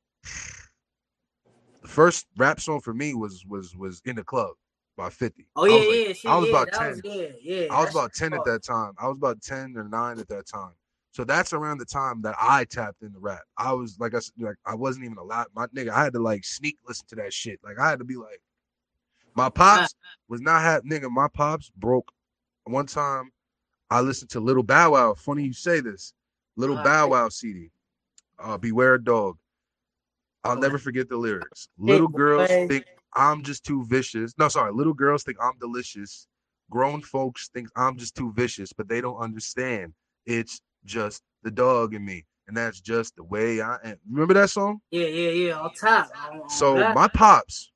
the first rap song for me was was was in the club by 50. Oh I yeah, was like- yeah. I was yeah, about 10. Was, yeah, yeah. I was about 10 at that time. I was about 10 or 9 at that time. So that's around the time that I tapped into rap. I was like I like I wasn't even allowed my nigga, I had to like sneak listen to that shit. Like I had to be like my pops was not have nigga, my pops broke one time I listened to Little Bow Wow. Funny you say this. Little Bow Wow CD. Uh Beware a Dog. I'll never forget the lyrics. Little girls think I'm just too vicious. No, sorry. Little girls think I'm delicious. Grown folks think I'm just too vicious, but they don't understand. It's just the dog in me. And that's just the way I am. Remember that song? Yeah, yeah, yeah. On top. So my pops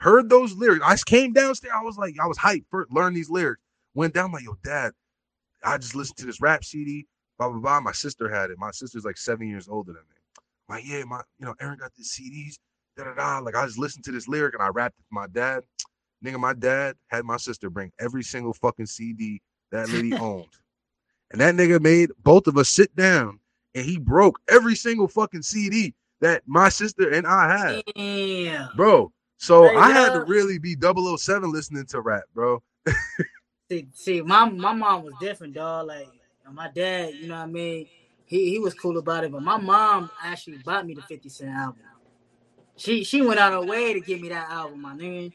heard those lyrics. I came downstairs. I was like, I was hyped for learn these lyrics. Went down like, yo, dad, I just listened to this rap CD. Blah blah blah. My sister had it. My sister's like seven years older than me. Like, yeah, my, you know, Aaron got these CDs. Da da da. Like I just listened to this lyric and I rapped it to my dad. Nigga, my dad had my sister bring every single fucking CD that lady [laughs] owned. And that nigga made both of us sit down and he broke every single fucking CD that my sister and I had Damn. bro. So I had to really be 007 listening to rap, bro. [laughs] See, see, my my mom was different, dog. Like my dad, you know what I mean. He he was cool about it, but my mom actually bought me the Fifty Cent album. She she went out of her way to give me that album, my nigga.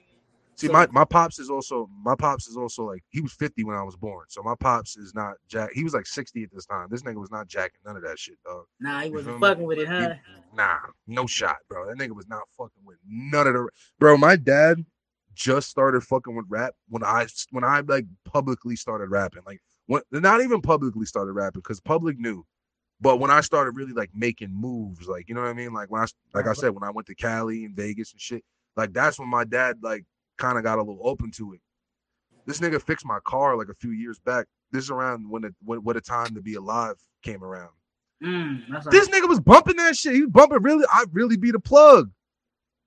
See, So- my, my pops is also my pops is also like he was 50 when I was born. So my pops is not jack. He was like 60 at this time. This nigga was not jacking none of that shit, dog. Nah, he You wasn't feel me? fucking with it, He- huh? nah, no shot, bro. That nigga was not fucking with none of the bro. My dad just started fucking with rap when I when I like publicly started rapping. Like when not even publicly started rapping because public knew. But when I started really like making moves, like you know what I mean, like when I like I said, when I went to Cali and Vegas and shit, like that's when my dad like kind of got a little open to it. This nigga fixed my car like a few years back. This is around when it when what a time to be alive came around. Mm, This nigga was bumping that shit. He was bumping really. I really be the plug.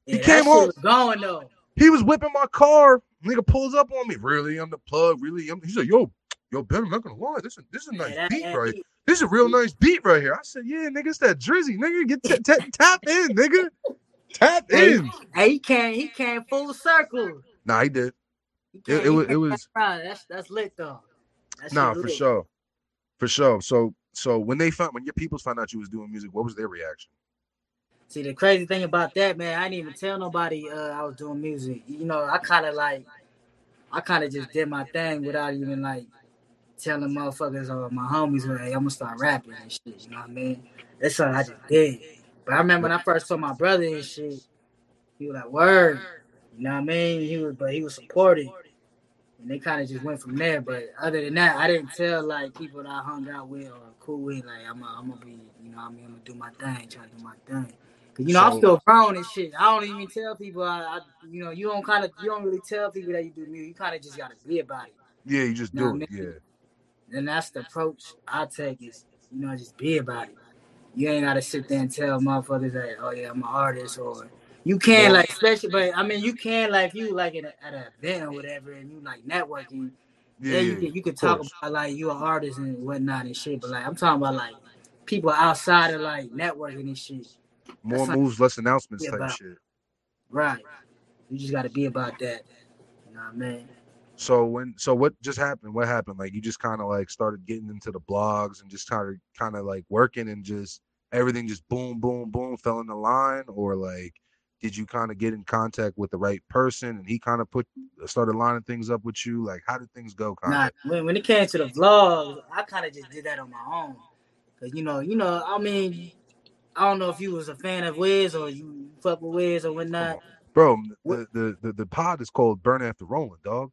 yeah, he came that shit on- was going though. He was whipping my car. Nigga pulls up on me. Really, I'm the plug. Really, I'm. He's like, yo, yo, Ben, I'm not gonna lie. This is this is a nice Yeah, beat that- right. This is a real nice beat right here. I said, yeah, nigga, it's that drizzy, nigga. Get t- t- [laughs] tap in, nigga. Tap in. Hey, he came he came full circle. Nah, he did. He It- came, it was- it was- That's that's lit though. That Nah, for lit. sure, for sure. So, so when they found when your peoples found out you was doing music, what was their reaction? See, the crazy thing about that, man, I didn't even tell nobody uh, I was doing music. You know, I kind of like, I kind of just did my thing without even like telling motherfuckers or my homies, hey, I'm gonna start rapping and shit. You know what I mean? That's something I just did. But I remember when I first told my brother and shit, he was like, "Word," you know what I mean? He was, but he was supportive, and they kind of just went from there. But other than that, I didn't tell like people that I hung out with or cool with, like I'm, gonna- I'm gonna be, you know, what I mean, I'm gonna do my thing, try to do my thing. 'Cause, you know, I'm still grown and shit. I don't even tell people. I, I you know, you don't kind of, you don't really tell people that you do music. You kind of just gotta be about it. Yeah, you just You know do it. I mean? Yeah. And that's the approach I take is, you know, just be about it. You ain't gotta sit there and tell motherfuckers that, oh yeah, I'm an artist or you can Well- like especially but I mean you can like you like at, a, at an event or whatever and you like networking, Yeah, yeah, you yeah, can you can talk course. about like you an artist and whatnot and shit, but like I'm talking about like people outside of like networking and shit. More that's like- moves, less announcements type about- shit. Right. You just gotta be about that. You know what I mean? So when so what just happened? What happened? Like you just kind of like started getting into the vlogs and just started kind of like working and just everything just boom boom boom fell in the line or like did you kind of get in contact with the right person and he kind of put started lining things up with you? Like how did things go? Kind Nah, when, when it came to the vlogs, I kind of just did that on my own. Cause you know, you know, I mean, I don't know if you was a fan of Wiz or you fuck with Wiz or whatnot. Bro, the, the the the pod is called Burn After Rolling, dog.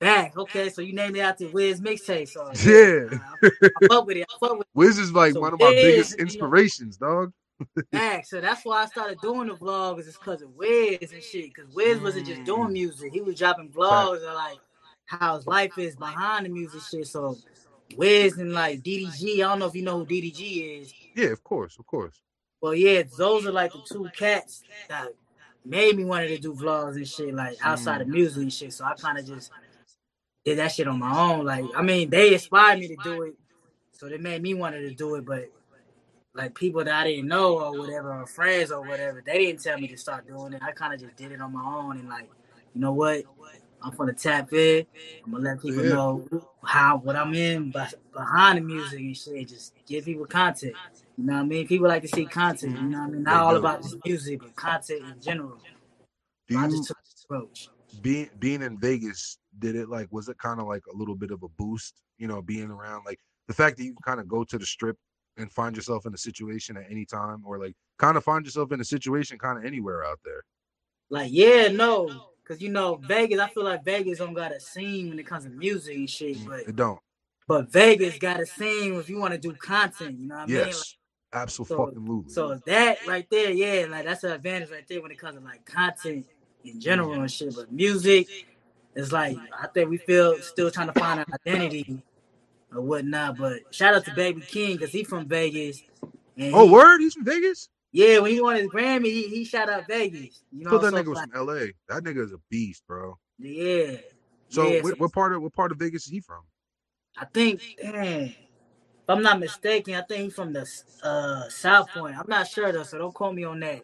Back, okay, so you named it after Wiz mixtape. So [laughs] Yeah. I, I fuck with it. I fuck with Wiz is like So one of my Wiz, biggest inspirations, dog. back. So that's why I started doing the vlogs. Is because of Wiz and shit. Cause Wiz wasn't just Mm. doing music; he was dropping vlogs of like how his life is behind the music shit. So Wiz and like DDG. I don't know if you know who DDG is. Yeah, of course, of course. Well, yeah, those are like the two cats that made me wanted to do vlogs and shit, like outside of music and shit. So I kind of just did that shit on my own. Like, I mean, they inspired me to do it, so they made me wanted to do it. But like people that I didn't know or whatever, or friends or whatever, they didn't tell me to start doing it. I kind of just did it on my own and like, you know what? I'm gonna tap in. I'm gonna let people Yeah. know how what I'm in behind the music and shit. Just give people content. You know what I mean? People like to see content. You mm-hmm. know what I mean? Not They all do. about just music, but content in general. Do I just took this approach. being being in Vegas, did it like was it kind of like a little bit of a boost, you know, being around like the fact that you can kind of go to the strip and find yourself in a situation at any time or like kind of find yourself in a situation kind of anywhere out there. Like, yeah, no. Cause you know, Vegas, I feel like Vegas don't got a scene when it comes to music and shit, mm, but It don't. but Vegas got a scene if you want to do content, you know what I mean? Yes. Absolutely. Like, so that right there, yeah, like that's an advantage right there when it comes to like content in general and shit. But music is like I think we feel still trying to find an identity or whatnot. But shout out to Baby Keem because he from Vegas. Oh, he- word? He's from Vegas? Yeah, when he won his Grammy, he, he shout out Vegas. You know, that so nigga was like, from LA. That nigga is a beast, bro. yeah. So yeah, what, what part of what part of Vegas is he from? I think, damn, if I'm not mistaken, I think he's from the uh, South Point. I'm not sure though, so don't quote me on that.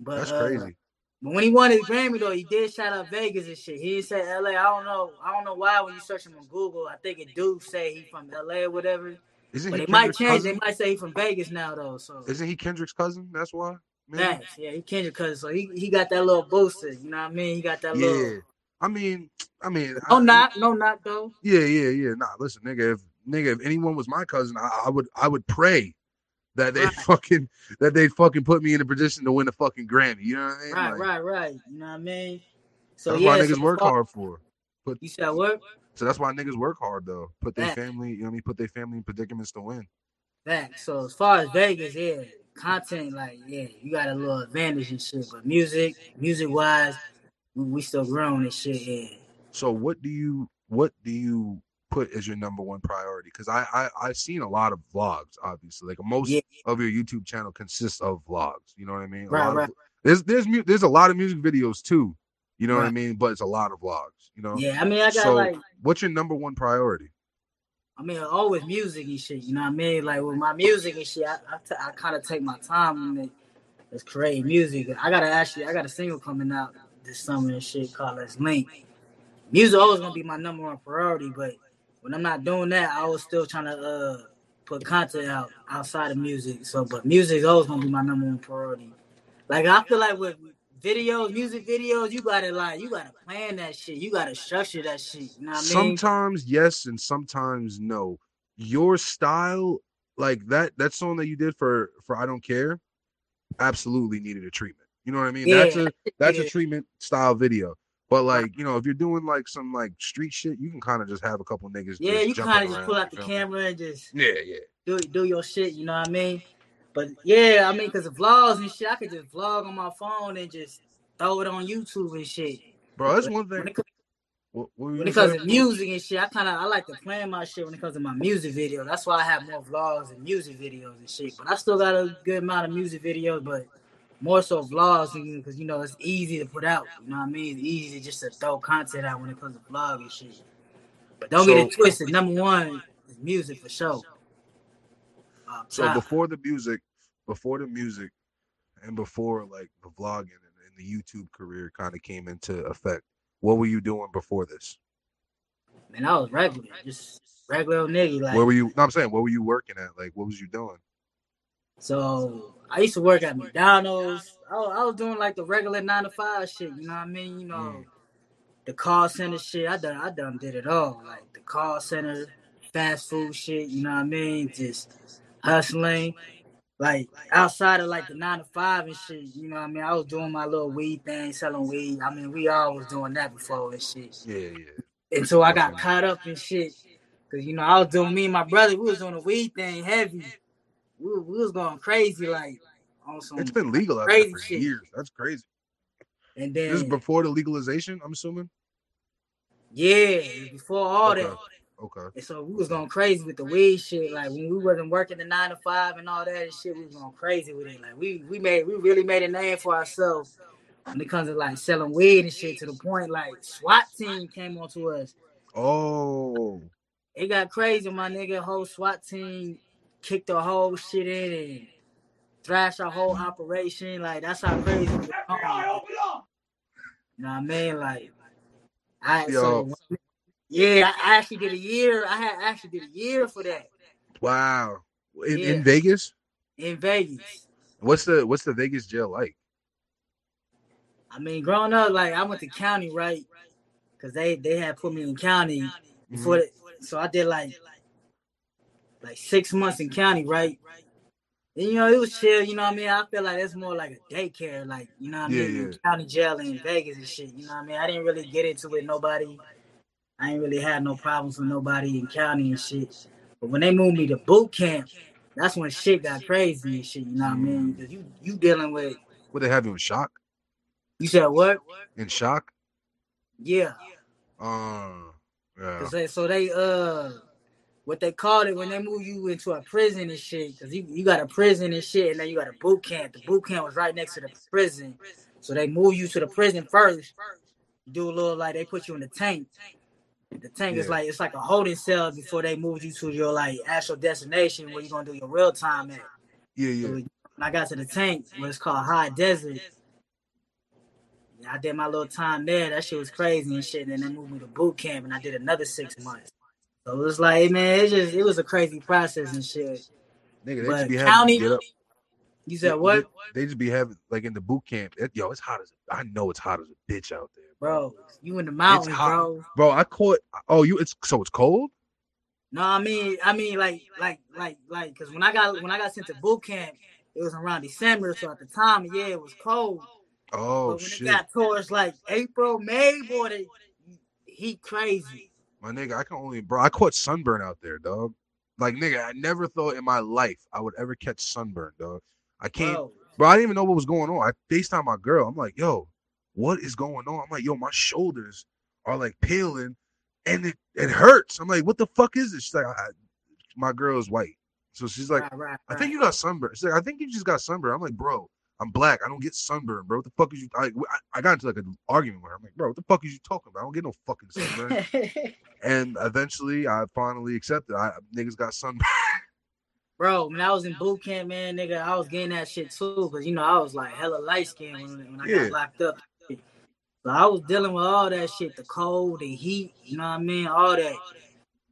But That's uh, crazy. But when he won his Grammy though, he did shout out Vegas and shit. He didn't say LA. I don't know. I don't know why when you search him on Google, I think it do say he from LA or whatever. Isn't But he they might change. cousin? They might say he from Vegas now though. So Isn't he Kendrick's cousin? That's why. Maybe? Yeah, he Kendrick cousin. so he, he got that little booster. You know what I mean? He got that Yeah. little. I mean, I mean, No I- knock, no knock though. Yeah, yeah, yeah. Nah, listen, nigga. If nigga, if anyone was my cousin, I, I would, I would pray that they Right. fucking, that they fucking put me in a position to win a fucking Grammy. You know what I mean? Right, Like, right, right. You know what I mean? So That's yeah, why so niggas work far- hard for. Put You said what? So that's why niggas work hard though. Put their family, you know what I mean? Put their family in predicaments to win. That. So as far as Vegas, yeah, content like yeah, you got a little advantage and shit. But music, music wise, we, we still growing and shit. Yeah. So what do you, what do you put as your number one priority? Because I, I, I've seen a lot of vlogs. Obviously, like most Yeah. of your YouTube channel consists of vlogs. You know what I mean? A Right, lot of- right. there's, there's, mu- there's a lot of music videos too. You know what I mean? But it's a lot of vlogs. You know. Yeah, I mean, I got so like, what's your number one priority? I mean, always music and shit. You know what I mean? Like with my music and shit, I, I, t- I kind of take my time it. It's creating music. I gotta actually, I got a single coming out this summer and shit called Let's Link. Music always gonna be my number one priority, but when I'm not doing that, I was still trying to uh put content out outside of music. So, but music is always gonna be my number one priority. Like I feel like with videos, music videos, you gotta like, you gotta plan that shit. You gotta structure that shit. You know what I mean? Sometimes yes, and sometimes no. Your style, like that, that song that you did for for I don't care, absolutely needed a treatment. You know what I mean? Yeah, that's a that's a treatment style video. But like you know, if you're doing like some like street shit, you can kind of just have a couple niggas. Yeah, you kind of just around, pull out the you feel me? camera and just Yeah, yeah. do do your shit. You know what I mean? But yeah, I mean, cause the vlogs and shit, I could just vlog on my phone and just throw it on YouTube and shit. Bro, that's But one when thing. it, co- What, what when it comes to music and shit, I kind of I like to plan my shit when it comes to my music video. That's why I have more vlogs and music videos and shit. But I still got a good amount of music videos, but more so vlogs because you know it's easy to put out. You know what I mean? It's easy just to throw content out when it comes to vlog and shit. But don't get it twisted. Number one is music for sure. Off so before the music, before the music, and before like the vlogging and, and the YouTube career kind of came into effect, what were you doing before this? Man, I was regular, just regular old nigga. Like Where were you? No, I'm saying, what were you working at? Like, what was you doing? So I used to work at McDonald's. I, was- I was doing like the regular nine to five shit. You know what I mean? You know, Mm. the call center shit. I done, I done did it all. Like the call center, fast food shit. You know what I mean? Just hustling. Like outside of like the nine to five and shit. You know what I mean? I was doing my little weed thing, selling weed. I mean, we all was doing that before and shit. Yeah, yeah. Until I got caught up in shit. Cause you know I was doing me and my brother. We was on the weed thing heavy. We, we was going crazy like on some It's been legal out there crazy for shit. years. That's crazy. And then This is before the legalization, I'm assuming. yeah, before all Okay. that. Okay. And so we was going crazy with the weed shit. Like when we wasn't working the nine to five and all that and shit, we was going crazy with it. Like we we made we really made a name for ourselves when it comes to like selling weed and shit to the point like SWAT team came onto us. Oh, It got crazy, my nigga. Whole SWAT team kicked the whole shit in and thrash our whole operation. Like that's how crazy it was. going. You know what I mean? Like I Yo. so yeah, I actually did a year. I had actually did a year for that wow. In, Yeah. in Vegas, in Vegas. what's the what's the Vegas jail like? I mean, growing up, like I went to county, right? Cause they they had put me in county before, Mm-hmm. the, so I did like like six months in county, right? And, you know, it was chill. You know what I mean? I feel like that's more like a daycare, like you know what I mean? yeah. County jail in Vegas and shit. You know what I mean? I didn't really get into it. Nobody. I ain't really had no problems with nobody in county and shit. But when they moved me to boot camp, that's when shit got crazy and shit. You know what I mean? Because you you dealing with What they have you in shock? you said what? In shock? Yeah. Uh, yeah. they, so they uh what they called it when they move you into a prison and shit, because you, you got a prison and shit, and then you got a boot camp. The boot camp was right next to the prison. So they move you to the prison first. Do a little like they put you in the tank. The tank is like it's like a holding cell before they move you to your like actual destination where you're gonna do your real time at. Yeah, So yeah. when I got to the tank, where it's called High Desert. yeah, I did my little time there. That shit was crazy and shit. And then they moved me to boot camp, and I did another six months. So it was like, man, it just it was a crazy process and shit. Nigga, they But just be having county, you get up. you said what, They just be having like in the boot camp. It, yo, it's hot as I know it's hot as a bitch out there, bro? You in the mountains, bro? Bro, I caught. Oh, you. It's so it's cold. No, I mean, I mean, like, like, like, like, because when I got when I got sent to boot camp, it was around December. So at the time, yeah, it was cold. Oh but when shit, it got towards like April, May, boy, the heat crazy. My nigga. I can only, bro. I caught sunburn out there, dog. Like nigga, I never thought in my life I would ever catch sunburn, dog. I can't, Bro, bro. I didn't even know what was going on. I Facetime my girl. I'm like, yo, what is going on? I'm like, yo, my shoulders are like peeling, and it it hurts. I'm like, what the fuck is this? She's like, I, my girl is white, so she's like, right, right, I think you got sunburn. She's like, I think you just got sunburn. I'm like, bro, I'm black. I don't get sunburn, bro. What the fuck is you? I, I, got into like an argument with her. I'm like, bro, what the fuck is you talking about? I don't get no fucking sunburn. [laughs] and eventually, I finally accepted. I niggas got sunburn. [laughs] Bro, when I was in boot camp, man, nigga, I was getting that shit too, cause you know I was like hella light skinned when, when I Yeah. got locked up. So I was dealing with all that shit, the cold, the heat, you know what I mean, all that.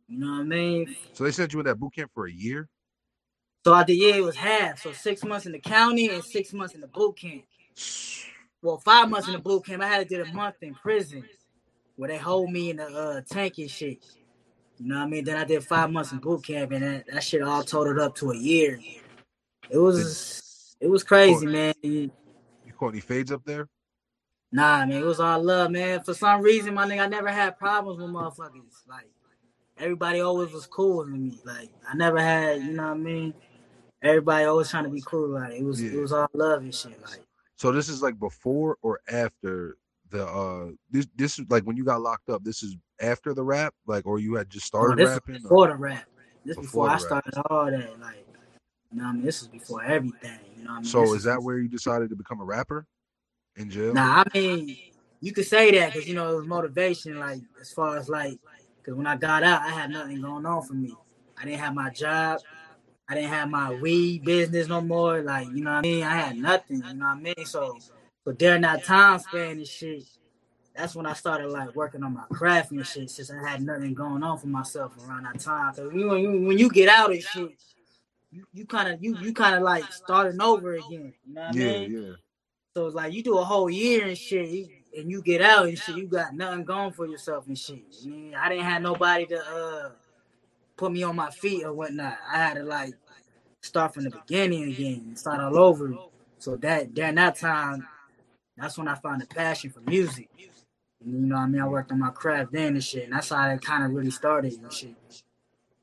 You know what I mean? So they sent you in that boot camp for a year. So I did, yeah, it was half. So six months in the county and six months in the boot camp. Well, five months in the boot camp. I had to do a month in prison, where they hold me in the uh, tank and shit. You know what I mean? Then I did five months in boot camp, and that, that shit all totaled up to a year. It was it was crazy, man. You caught any fades up there? Nah, man, it was all love, man. For some reason, my nigga, I never had problems with motherfuckers. Like everybody always was cool with me. Like I never had, you know what I mean? Everybody always trying to be cool. Like it was, Yeah. it was all love and shit. Like So this is like before or after the uh this this is like when you got locked up. This is after the rap, like or you had just started this rapping. was or- before the rap. This Before before, I rap. started all that. Like, you know, what I mean, this is before everything. You know, what I mean, So This is that where you decided to become a rapper in jail? Nah, I mean, you could say that because you know it was motivation. Like as far as like, because when I got out, I had nothing going on for me. I didn't have my job. I didn't have my weed business no more. Like you know what I mean. I had nothing. You know what I mean. So, but during that time span and shit, that's when I started like working on my craft and shit. Since I had nothing going on for myself around that time. Cause when you, when you get out and shit, you, kind of you you kind of like starting over again. You know what I yeah, mean? yeah. So it's like you do a whole year and shit, and you get out and shit, you got nothing going for yourself and shit. I mean, I didn't have nobody to uh put me on my feet or whatnot. I had to like start from the beginning again, start all over. So that during that time, that's when I found a passion for music. And, you know, I mean, I worked on my craft then and shit, and that's how it kind of really started and shit.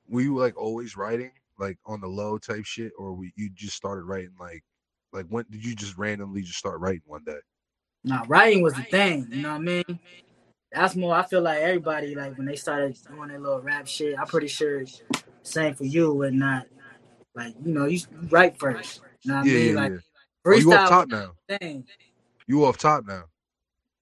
Were you like always writing like on the low type shit, or we, you just started writing like like when did you just randomly just start writing one day? Now writing was the thing, you know what I mean? That's more. I feel like everybody like when they started doing their little rap shit. I'm pretty sure it's same for you and not like you know you write first. You know what yeah, I mean? yeah, like yeah. Oh, you off top now. thing. You off top now.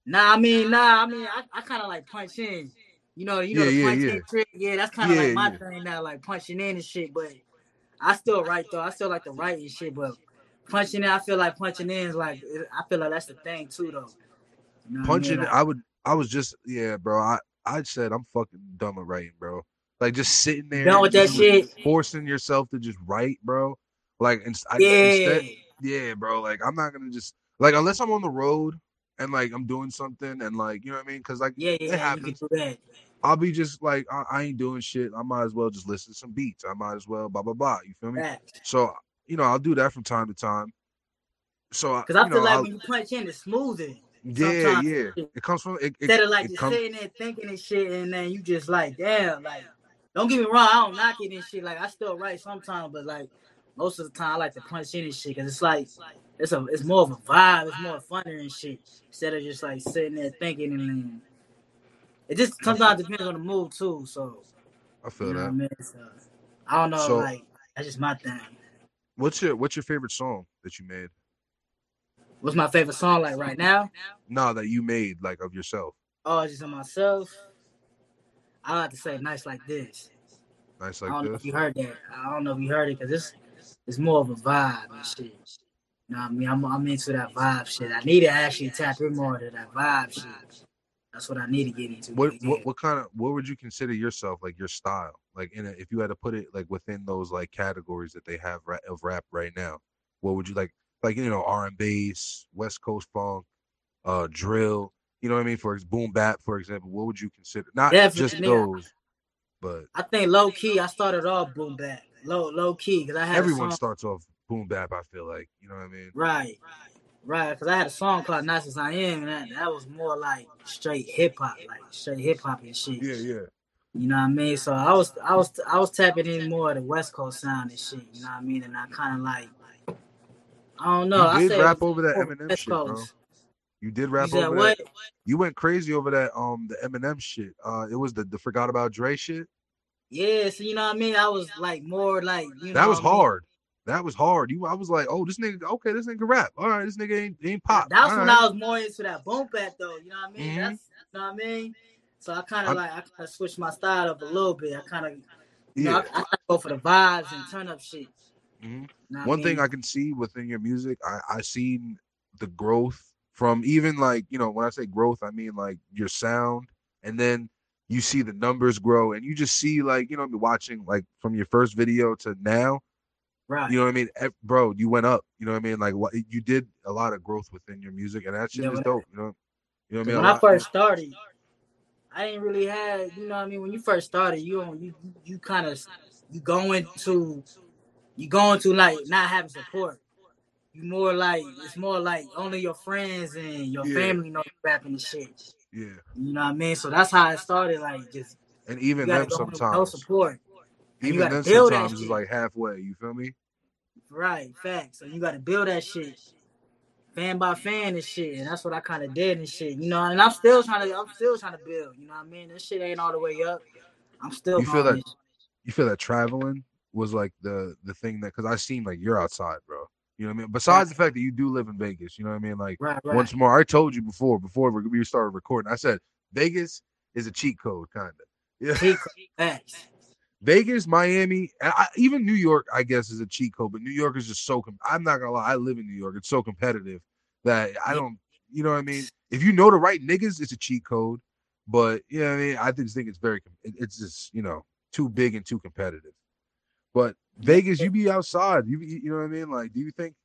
Nah, I mean, nah, I mean, I, I kind of like punch in. You know, you know Yeah, the punch in trick. Yeah, that's kind of like my thing now, like punching in and shit. But I still write though. I still like to write and shit. But punching in, I feel like punching in is like I feel like that's the thing too, though. You know what I mean? Punching, Like, I would, I was just, yeah, bro. I, I said I'm fucking dumb at writing, bro. Like just sitting there, Done with that shit. forcing yourself to just write, bro. Like, inst- I, yeah. instead, yeah, bro. Like I'm not gonna just like unless I'm on the road and like I'm doing something and like you know what I mean, because like Yeah, it yeah, can happens. I'll be just like I, I ain't doing shit. I might as well just listen to some beats. I might as well blah blah blah. You feel me? Facts. So you know I'll do that from time to time. So I- Cause I you feel know, like I'll- when you punch in, it's smoother. Yeah, sometimes yeah. it- It comes from it. it, Instead of like it just comes, sitting there thinking and shit, and then you just like, damn, like, don't get me wrong, I don't knock it and shit. Like, I still write sometimes, but like, most of the time, I like to punch in and shit, cause it's like, it's a, it's more of a vibe, it's more funner and shit, instead of just like sitting there thinking and then. It just sometimes depends on the mood too, so I feel you know that. I mean. So, I don't know, So- like that's just my thing. What's your What's your favorite song that you made? What's my favorite song like right now? No, that you made like of yourself. Oh, just on myself. I like to say nice like this. Nice I like don't know this. if you heard that. I don't know if you heard it because it's it's more of a vibe and shit. You know what I mean? I'm, I'm into that vibe shit. I need to actually tap in more to that vibe shit. That's what I need to get into. What what what kind of what would you consider yourself like your style like in a, if you had to put it like within those like categories that they have of rap right now? What would you like like you know R and bass, West Coast funk, uh drill? You know what I mean? For boom bap, for example, what would you consider? Not Definitely, just those, but I think low key. I started off boom bap, low low key, because I had everyone starts off boom bap. I feel like you know what I mean. Right, right. Because I had a song called "Nice as I Am," and that, that was more like straight hip hop, like straight hip hop and shit. Yeah, yeah. You know what I mean? So I was I was I was tapping in more of the West Coast sound and shit. You know what I mean? And I kind of like I don't know. I you did said rap over that Eminem shit, bro. You did You rap said over what? that. You went crazy over that um the Eminem shit. Uh, it was the the forgot about Dre shit. Yeah, so you know what I mean? I was like more like you know That was what I mean? hard. That was hard. You, I was like, oh, this nigga, okay, this nigga rap. All right, this nigga ain't ain't pop. That's All when right. I was more into that boom bap though. You know what I mean? Mhm. That's you know what I mean. So I kind of like I kind of switched my style up a little bit. I kind of you know yeah. I, I go for the vibes and turn up shit. Mhm. What One thing? I can see within your music, I I seen the growth from even like you know when I say growth, I mean like your sound, and then you see the numbers grow, and you just see like you know I'm watching like from your first video to now, right. you know what I mean, bro, you went up. You know what I mean, like what you did a lot of growth within your music, and that shit Yeah, is dope. You know, you know what I mean. When I first started, I didn't really have, you know what I mean. When you first started, you you you kind of you go into you go into like not having support. You more like it's more like only your friends and your Yeah. family know you rapping and shit. yeah, You know what I mean? So that's how it started. Like just and even them with no support. And even then sometimes is shit. like halfway. You feel me? Right, facts. So you got to build that shit, fan by fan and shit, and that's what I kind of did and shit. You know, and I'm still trying to, I'm still trying to build. You know what I mean? This shit ain't all the way up. I'm still. You feel that- You feel that traveling was like the the thing that because I seen like you're outside, bro. You know what I mean? Besides the fact that you do live in Vegas, you know what I mean? Like Right, right. once more, I told you before before we started recording. I said Vegas is a cheat code, kind of. Yeah. Cheat. [laughs] Vegas, Miami, and I, even New York, I guess, is a cheat code. But New York is just so. Com- I'm not gonna lie, I live in New York. It's so competitive that I don't. You know what I mean? If you know the right niggas, it's a cheat code. But you know what I mean? I just think it's very. It's just you know too big and too competitive. But Vegas, you be outside. You be, you know what I mean? Like, do you think?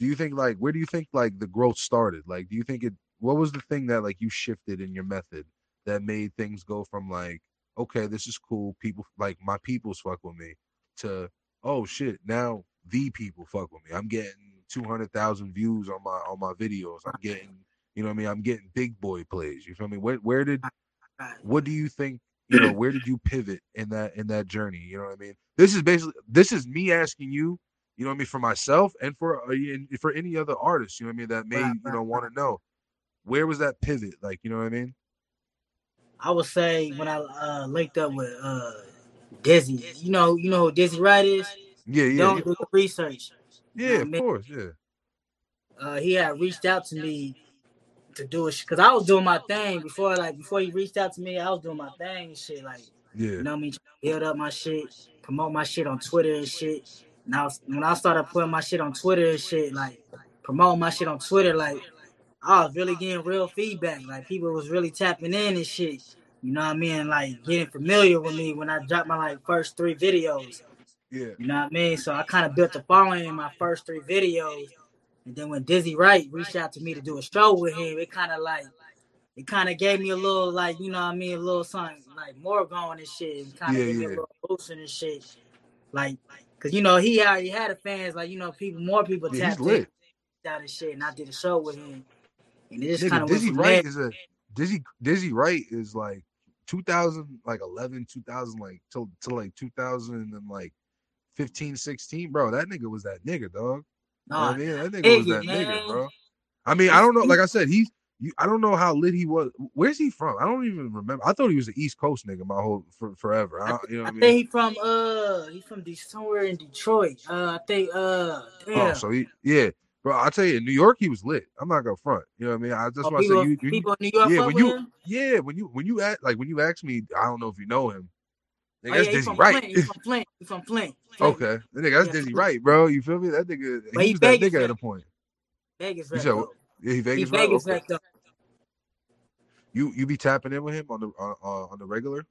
Do you think like where do you think like the growth started? Like, do you think it? What was the thing that like you shifted in your method that made things go from like okay, this is cool. People like my people's fuck with me to oh shit, now the people fuck with me. I'm getting two hundred thousand views on my on my videos. I'm getting you know what I mean. I'm getting big boy plays. You feel me? Where where did what do you think? You know [laughs] where did you pivot in that in that journey? You know what I mean. This is basically this is me asking you. You know what I mean for myself and for uh, and for any other artist. You know what I mean that may Right, you know right, want to know where was that pivot? Like you know what I mean. I would say when I uh, linked up with uh, Dizzy, you know, you know who Dizzy Wright is. Yeah, yeah, Don't yeah. do the research. yeah. know, Of man. course, yeah. Uh, he had reached out to me to do it because I was doing my thing before. Like before he reached out to me, I was doing my thing and shit. Like Yeah. you know what I mean, build up my shit, promote my shit on Twitter and shit. Now when I started putting my shit on Twitter and shit, like promoting my shit on Twitter, like I was really getting real feedback. Like people was really tapping in and shit. You know what I mean? Like getting familiar with me when I dropped my like first three videos. Yeah. You know what I mean? So I kind of built a following in my first three videos. And then when Dizzy Wright reached out to me to do a show with him, it kind of like, it kind of gave me a little like, you know what I mean, a little something like more going and shit. It kind of Yeah, gave me yeah. a little boosting and shit. Like, cause you know he already had a fans, like you know people, more people Yeah, he's tapped in out and shit, and I did a show with him, and it just Nigga, kind of went Dizzy Wright there. is a Dizzy Dizzy Wright is like 2000 like 11 2000 like till till like 2000 and like 15 16 bro that nigga was that nigga dog you know what Nah, I mean that nigga was nigga, that nigga bro. I mean I don't know like I said he's you, I don't know how lit he was. Where's he from? I don't even remember. I thought he was an East Coast nigga my whole for, forever. I, I, you know I what I think mean? he from uh he from De- somewhere in Detroit. Uh, I think uh oh damn. so he yeah. Bro I tell you in New York he was lit. I'm not gonna front. You know what I mean? I that's Oh, why I said people, you, you people in New York yeah when you him? yeah when you when you act like when you ask me I don't know if you know him. Nigga, Oh that's yeah, he Dizzy from Wright. Flint. He from Flint. He from Flint. Flint. Okay, that nigga, that's Yeah, Dizzy. Wright, bro. You feel me? That nigga, But he he was that Vegas nigga at a point. Vegas You rep said yeah, he He Vegas, right? Vegas Okay. rep. You you be tapping in with him on the uh, uh, on the regular?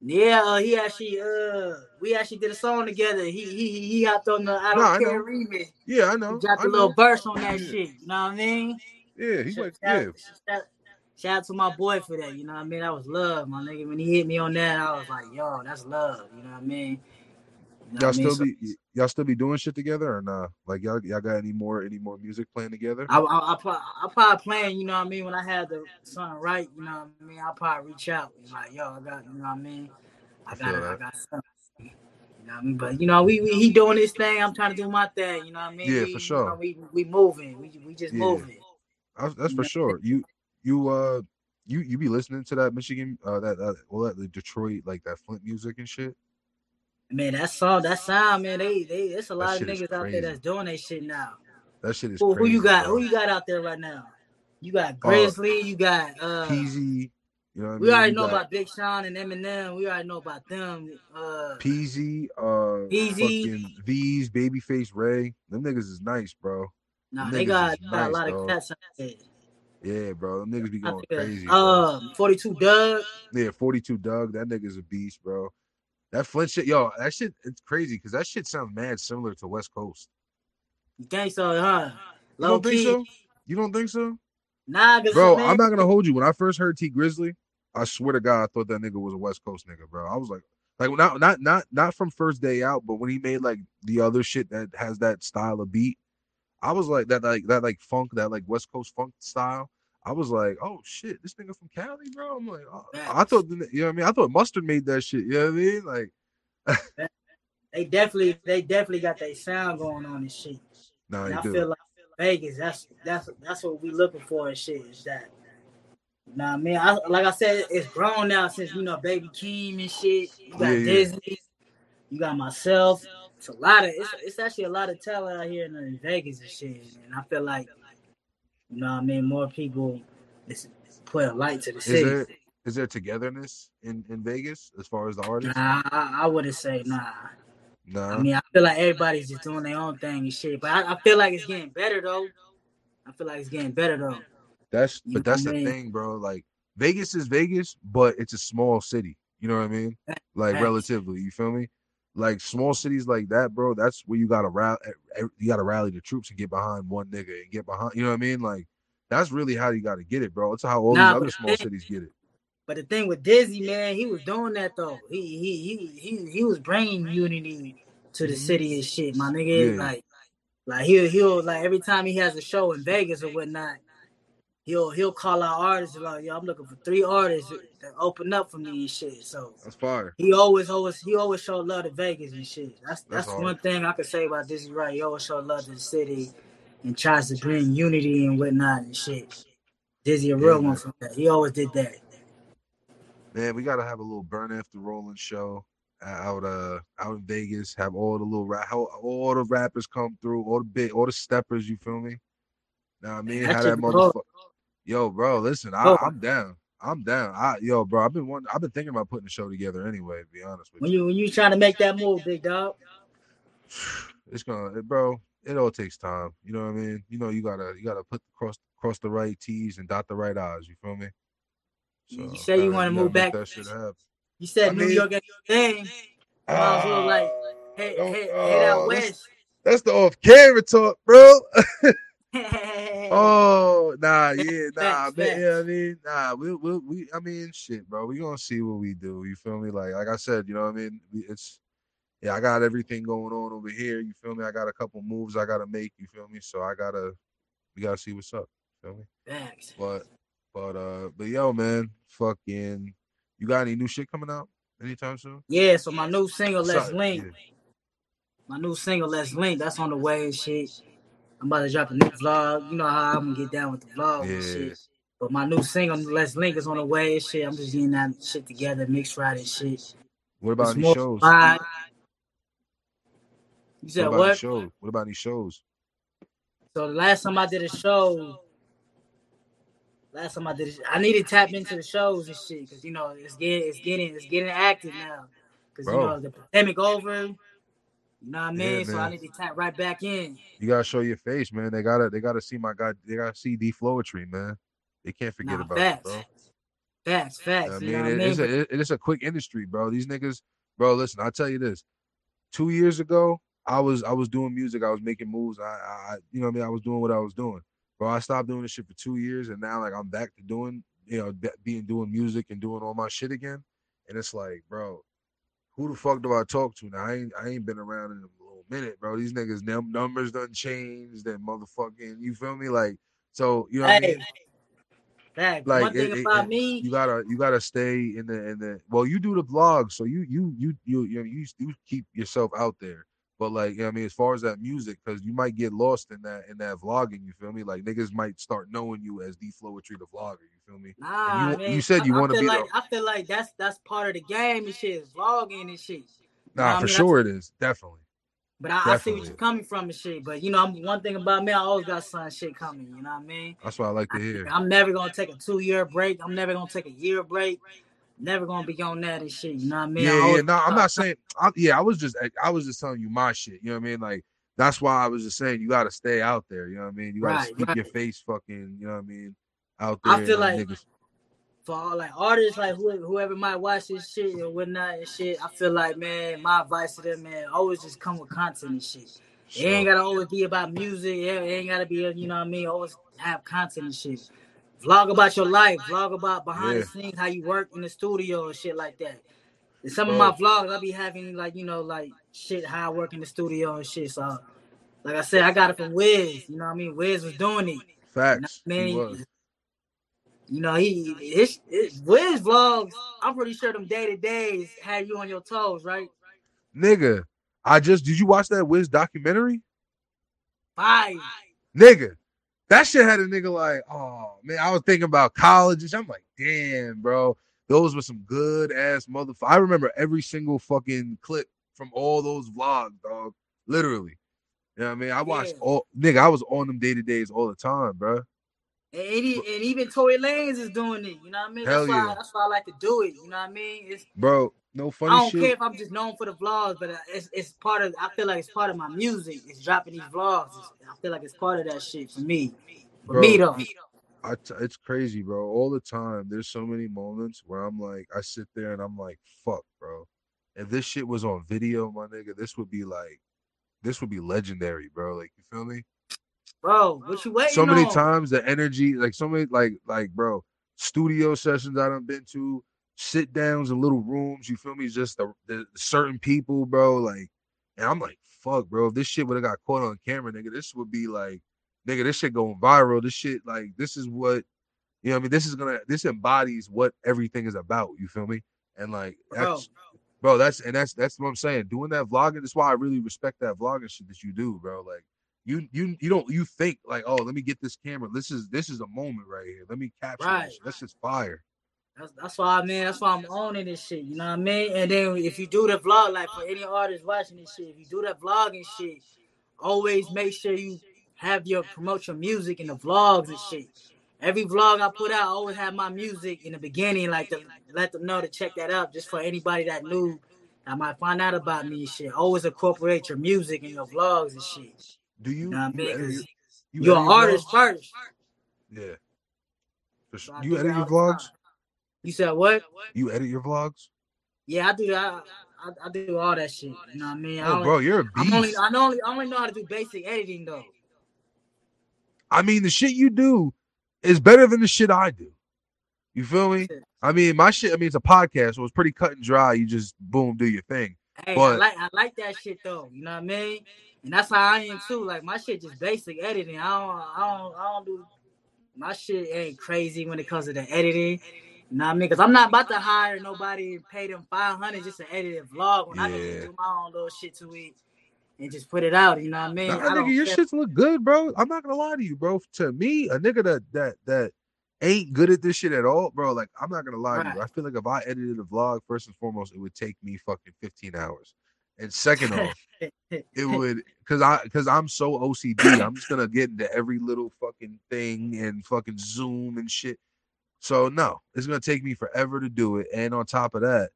Yeah, uh, he actually uh we actually did a song together. He he he he hopped on the I don't I care remix. Yeah, I He know. dropped I a little know. verse on that Yeah, shit. You know what I mean? yeah. He Shout, went. Yeah, shout, shout out to my boy for that. You know what I mean? That was love, my nigga. When he hit me on that, I was like, yo, that's love. You know what I mean? You know y'all I mean? still So be y'all still be doing shit together or nah? Like y'all y'all got any more any more music playing together? I I I, pro- I probably playing. You know what I mean? When I had the something right, you know what I mean? I'll probably reach out like, yo, I got, you know what I mean? I I got it. I got something. You know what I mean? But you know, we, we he doing his thing. I'm trying to do my thing. You know what I mean? Yeah, we, for You know, sure. we we moving. We we just Yeah, moving. that's, that's for sure. You you uh you you be listening to that Michigan uh that that well that the Detroit like that Flint music and shit. Man, that song, that sound, man. They they. There's a lot of niggas out there that's doing that shit now. That shit is Who who you crazy, got? Who you got out there right now? You got Uh, Grizzley. You got uh. Peezy. You know I We mean? already You know about Big Sean and Eminem. We already know about them. Uh, Peezy, uh, Easy. fucking Veeze, Babyface Ray. Them niggas is nice, bro. Nah, Them they got, got a nice, lot of dog. cats out there. Yeah, bro. Them niggas be going think, crazy, bro. um, 42 Dugg. Yeah, 42 Dugg. That nigga's a beast, bro. That Flint shit, yo, that shit, it's crazy because that shit sounds mad similar to West Coast. You think so, huh? You Low don't think key. so? You don't think so? Nah, Bro, I'm not gonna hold you. When I first heard Tee Grizzley, I swear to God, I thought that nigga was a West Coast nigga, bro. I was like, like not not not not from first day out, but when he made like the other shit that has that style of beat, I was like that like that like funk that like West Coast funk style. I was like, oh shit, this nigga from Cali, bro. I'm like, oh, I thought you know what I mean. I thought Mustard made that shit. You know what I mean? Like, they definitely they definitely got their sound going on and shit. No, And I do. feel like Vegas, that's that's that's what we looking for and shit. Is that? Nah, man. I, like I said, it's grown now since you know Baby Keem and shit. You got Yeah, yeah. Disney. You got myself. It's a lot of it's, it's actually a lot of talent out here in, Vegas and shit. And I feel like you know what I mean more people is put a light to the Is city. there is there togetherness in in Vegas as far as the artists? Nah, I, I wouldn't say nah. Nah. I mean, I feel like everybody's just doing their own thing and shit. But I, I feel like it's getting better though. I feel like it's getting better though. That's You but that's the mean? thing, bro. Like Vegas is Vegas, but it's a small city. You know what I mean? Like relatively, you feel me? Like small cities like that, bro. That's where you gotta rally. You gotta rally the troops and get behind one nigga and get behind. You know what I mean? Like that's really how you gotta get it, bro. It's how all Nah, these other small cities get it. But the thing with Dizzy, man, he was doing that though. He he he he, he was bringing unity to the Mhm. city and shit, my nigga. Yeah. Like like he'll he'll like every time he has a show in Vegas or whatnot, he'll he'll call out artists like, yo, I'm looking for three artists that open up for me and shit. So That's fire. he always always he always showed love to Vegas and shit. That's That's that's, one thing I could say about Dizzy Wright. He always showed love to the city and tries to bring unity and whatnot and shit. Dizzy a real Yeah. one for that. He always did that. Man, we gotta have a little burn after rolling show out uh out in Vegas. Have all the little rap, how all the rappers come through, all the big, all the steppers. You feel me? Now I mean, how that motherfucker. Yo, bro, listen, I. I'm down. I'm down. I yo, bro, I've been one. I've been thinking about putting the show together anyway. To be honest with you. When you, you when you trying to make that move, big dog. [sighs] it's gonna, bro. It all takes time. You know what I mean? You know, you gotta, you gotta put cross cross the right T's and dot the right I's. You feel me? You say you uh, wanna move back- That shit happen. You said I New mean- York ain't your thing. Might as well, like, ah, Hey, hey, oh, head out that's- west. That's the off camera talk, bro. [laughs] [laughs] Oh, nah, yeah, nah, Facts, man, I mean, nah, we, we, we, I mean, shit, bro, we gonna see what we do. You feel me? Like, like I said, you know what I mean? It's, yeah, I got everything going on over here. You feel me? I got a couple moves I gotta make. You feel me? So I gotta, we gotta see what's up. Feel me? Facts. But, but, uh, but yo, man, fucking, you got any new shit coming out anytime soon? Yeah, so my new single, Let's Link. yeah. My new single, Let's Link. That's on the way and shit. I'm about to drop a new vlog. You know how I'm gonna get down with the vlog and shit. But my new single, Let's Link, is on the way and shit. I'm just getting that shit together, mixed right and shit. What about It's any shows? vibe. You What said about what? shows? What about any shows? So the last time I did a show, last time I did, a, I need to tap into the shows and shit because you know it's getting it's getting it's getting active now because you know the pandemic over. You know what I Yeah, mean? so I need to tap right back in. You gotta show your face, man. They gotta they gotta see my guy. They gotta see D Flowetry, man. They can't forget Nah, about you, facts. bro. Facts, facts. I you mean, know what I mean? it's a it, it's a quick industry, bro. These niggas, bro. Listen, I'll tell you this. Two years ago, I was I was doing music. I was making moves. I, I you know what I mean. I was doing what I was doing, bro. I stopped doing this shit for two years, and now like I'm back to doing you know be- being doing music and doing all my shit again. And it's like, bro, who the fuck do I talk to now? I ain't I ain't been around in a little minute, bro. These niggas num- numbers done changed. Then motherfucking, you feel me? Like so, you know what I Hey, mean? facts. like, One thing it- about it- me, you gotta you gotta stay in the in the well you do the vlog so you you you you you you, you keep yourself out there but like you know what I mean as far as that music because you might get lost in that in that vlogging you feel me like niggas might start knowing you as D Flowetry the vlogger feel me nah, you- man. you said you I- I wanna feel be the- like I feel like that's that's part of the game and shit. Is vlogging and shit. nah I for mean, I- sure it is definitely But I, I see what you're coming from and shit. But you know, I'm, one thing about me, I always got some shit coming. You know what I mean? that's what I like to hear I'm never gonna take a two year break. I'm never gonna take a year break. Never gonna be on that and shit. You know what I mean? I yeah yeah always- no I'm not saying I, yeah I was just I was just telling you my shit you know what I mean like that's why I was just saying you gotta stay out there you know what I mean you gotta Right, keep your face fucking you know what I mean out there I feel like- niggas for all like artists, like who, whoever might watch this shit and whatnot and shit. I feel like man, my advice to them, man, always just come with content and shit. It ain't gotta always be about music. It ain't gotta be, you know what I mean. Always have content and shit. Vlog about your life. Vlog about behind the scenes, how you work in the studio and shit like that. In some of my vlogs, I'll be having like you know like shit how I work in the studio and shit. So, like I said, I got it from Wiz. You know what I mean? Wiz was doing it. Facts. You know I He was. You know, he his, his Wiz vlogs. I'm pretty sure them day to days had you on your toes, right? Nigga, I just did you watch that Wiz documentary? Fire. Nigga, that shit had a nigga like, oh man, I was thinking about colleges. I'm like, damn, bro. Those were some good ass motherfuckers. I remember every single fucking clip from all those vlogs, dog. Literally. You know what I mean? I watched Yeah. all nigga, I was on them day to days all the time, bro. And, any, and even Tory Lanez is doing it. You know what I mean? Hell that's why yeah. that's why I like to do it. You know what I mean? It's Bro, no funny I don't shit. care if I'm just known for the vlogs, but uh, it's it's part of. I feel like it's part of my music. It's dropping these vlogs. It's- I feel like it's part of that shit for me. For Bro, me though. I t- it's crazy, bro. All the time, there's so many moments where I'm like, I sit there and I'm like, fuck, bro. If this shit was on video, my nigga, this would be like, this would be legendary, bro. Like, you feel me? Bro, what you waiting so many on? times the energy, like so many, like, like, bro, studio sessions I done been to, sit downs in little rooms. You feel me? Just the, the certain people, bro. Like, and I'm like, fuck, bro. If this shit would have got caught on camera, nigga, this would be like, nigga, this shit going viral. This shit, like, this is what, you know, what I mean, this is gonna, this embodies what everything is about. You feel me? And like, Bro, that's, bro, that's and that's that's what I'm saying. Doing that vlogging, that's why I really respect that vlogging shit that you do, bro. Like, you you you don't you think like, oh, let me get this camera. This is this is a moment right here. Let me capture Right. this. That's just fire. That's, that's why, man. That's why I'm owning this shit. You know what I mean? And then if you do the vlog, like for any artist watching this shit, if you do that vlogging shit, always make sure you have your promote your music in the vlogs and shit. Every vlog I put out, I always have my music in the beginning, like to let them know to check that out, just for anybody that knew that might find out about me and shit. Always incorporate your music in your vlogs and shit. Do you? You I you 'Cause your- you You're an artist vlogs? first. Yeah. So. You edit your all the time. vlogs? You said what? You edit your vlogs? Yeah, I do that. I, I, I do all that shit. You know what I mean? I Oh, only- bro, you're a I'm only beast. I only I only know how to do basic editing though. I mean, the shit you do is better than the shit I do. You feel me? I mean, my shit. I mean, it's a podcast, so it's pretty cut and dry. You just boom, do your thing. Hey, I like I like that shit though. You know what I mean? And that's how I am too. Like my shit just basic editing. I don't I don't I don't do my shit ain't crazy when it comes to the editing. You know what I mean? Cause I'm not about to hire nobody and pay them five hundred just to edit a vlog when I can Yeah. just do my own little shit to it and just put it out. You know what I mean? Nah, I nigga, your care. shits look good, bro. I'm not gonna lie to you, bro. To me, a nigga that that that ain't good at this shit at all, bro. Like, I'm not gonna lie to you. I feel like if I edited a vlog, first and foremost, it would take me fucking 15 hours. And second off, it [laughs] would because I because I'm so OCD. I'm just gonna get into every little fucking thing and fucking zoom and shit. So no, it's gonna take me forever to do it. And on top of that,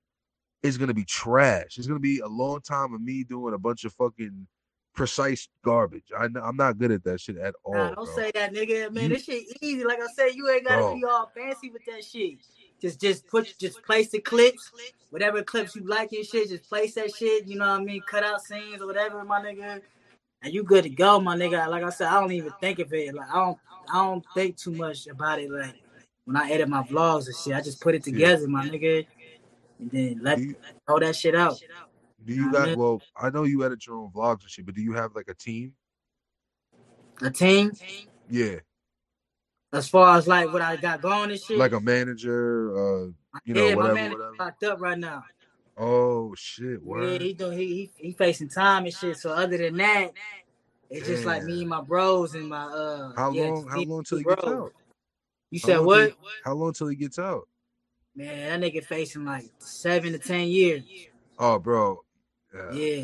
it's gonna be trash. It's gonna be a long time of me doing a bunch of fucking precise garbage. I I'm not good at that shit at all. Nah, don't bro. say that, nigga. Man, You- this shit easy. Like I said, you ain't gotta Bro. be all fancy with that shit. Just, just put, just place the clips, whatever clips you like and shit. Just place that shit. You know what I mean? Cut out scenes or whatever, my nigga. And you good to go, my nigga. Like I said, I don't even think of it. Like I don't, I don't think too much about it. Like when I edit my vlogs and shit, I just put it Yeah. together, my nigga, and then let throw that shit out. do you got well? I know you edit your own vlogs and shit, but do you have like a team? A team, Yeah, as far as like what I got going and shit. like a manager. Uh, you know, yeah, my whatever, man is whatever. locked up right now. oh shit, Yeah, he doing he, he he facing time and shit. So other than that, it's just like me and my bros and my uh. How yeah, long? How long till he gets out? You said what? till How long till he gets out? Man, that nigga facing like seven to ten years. Oh, bro. Yeah, yeah.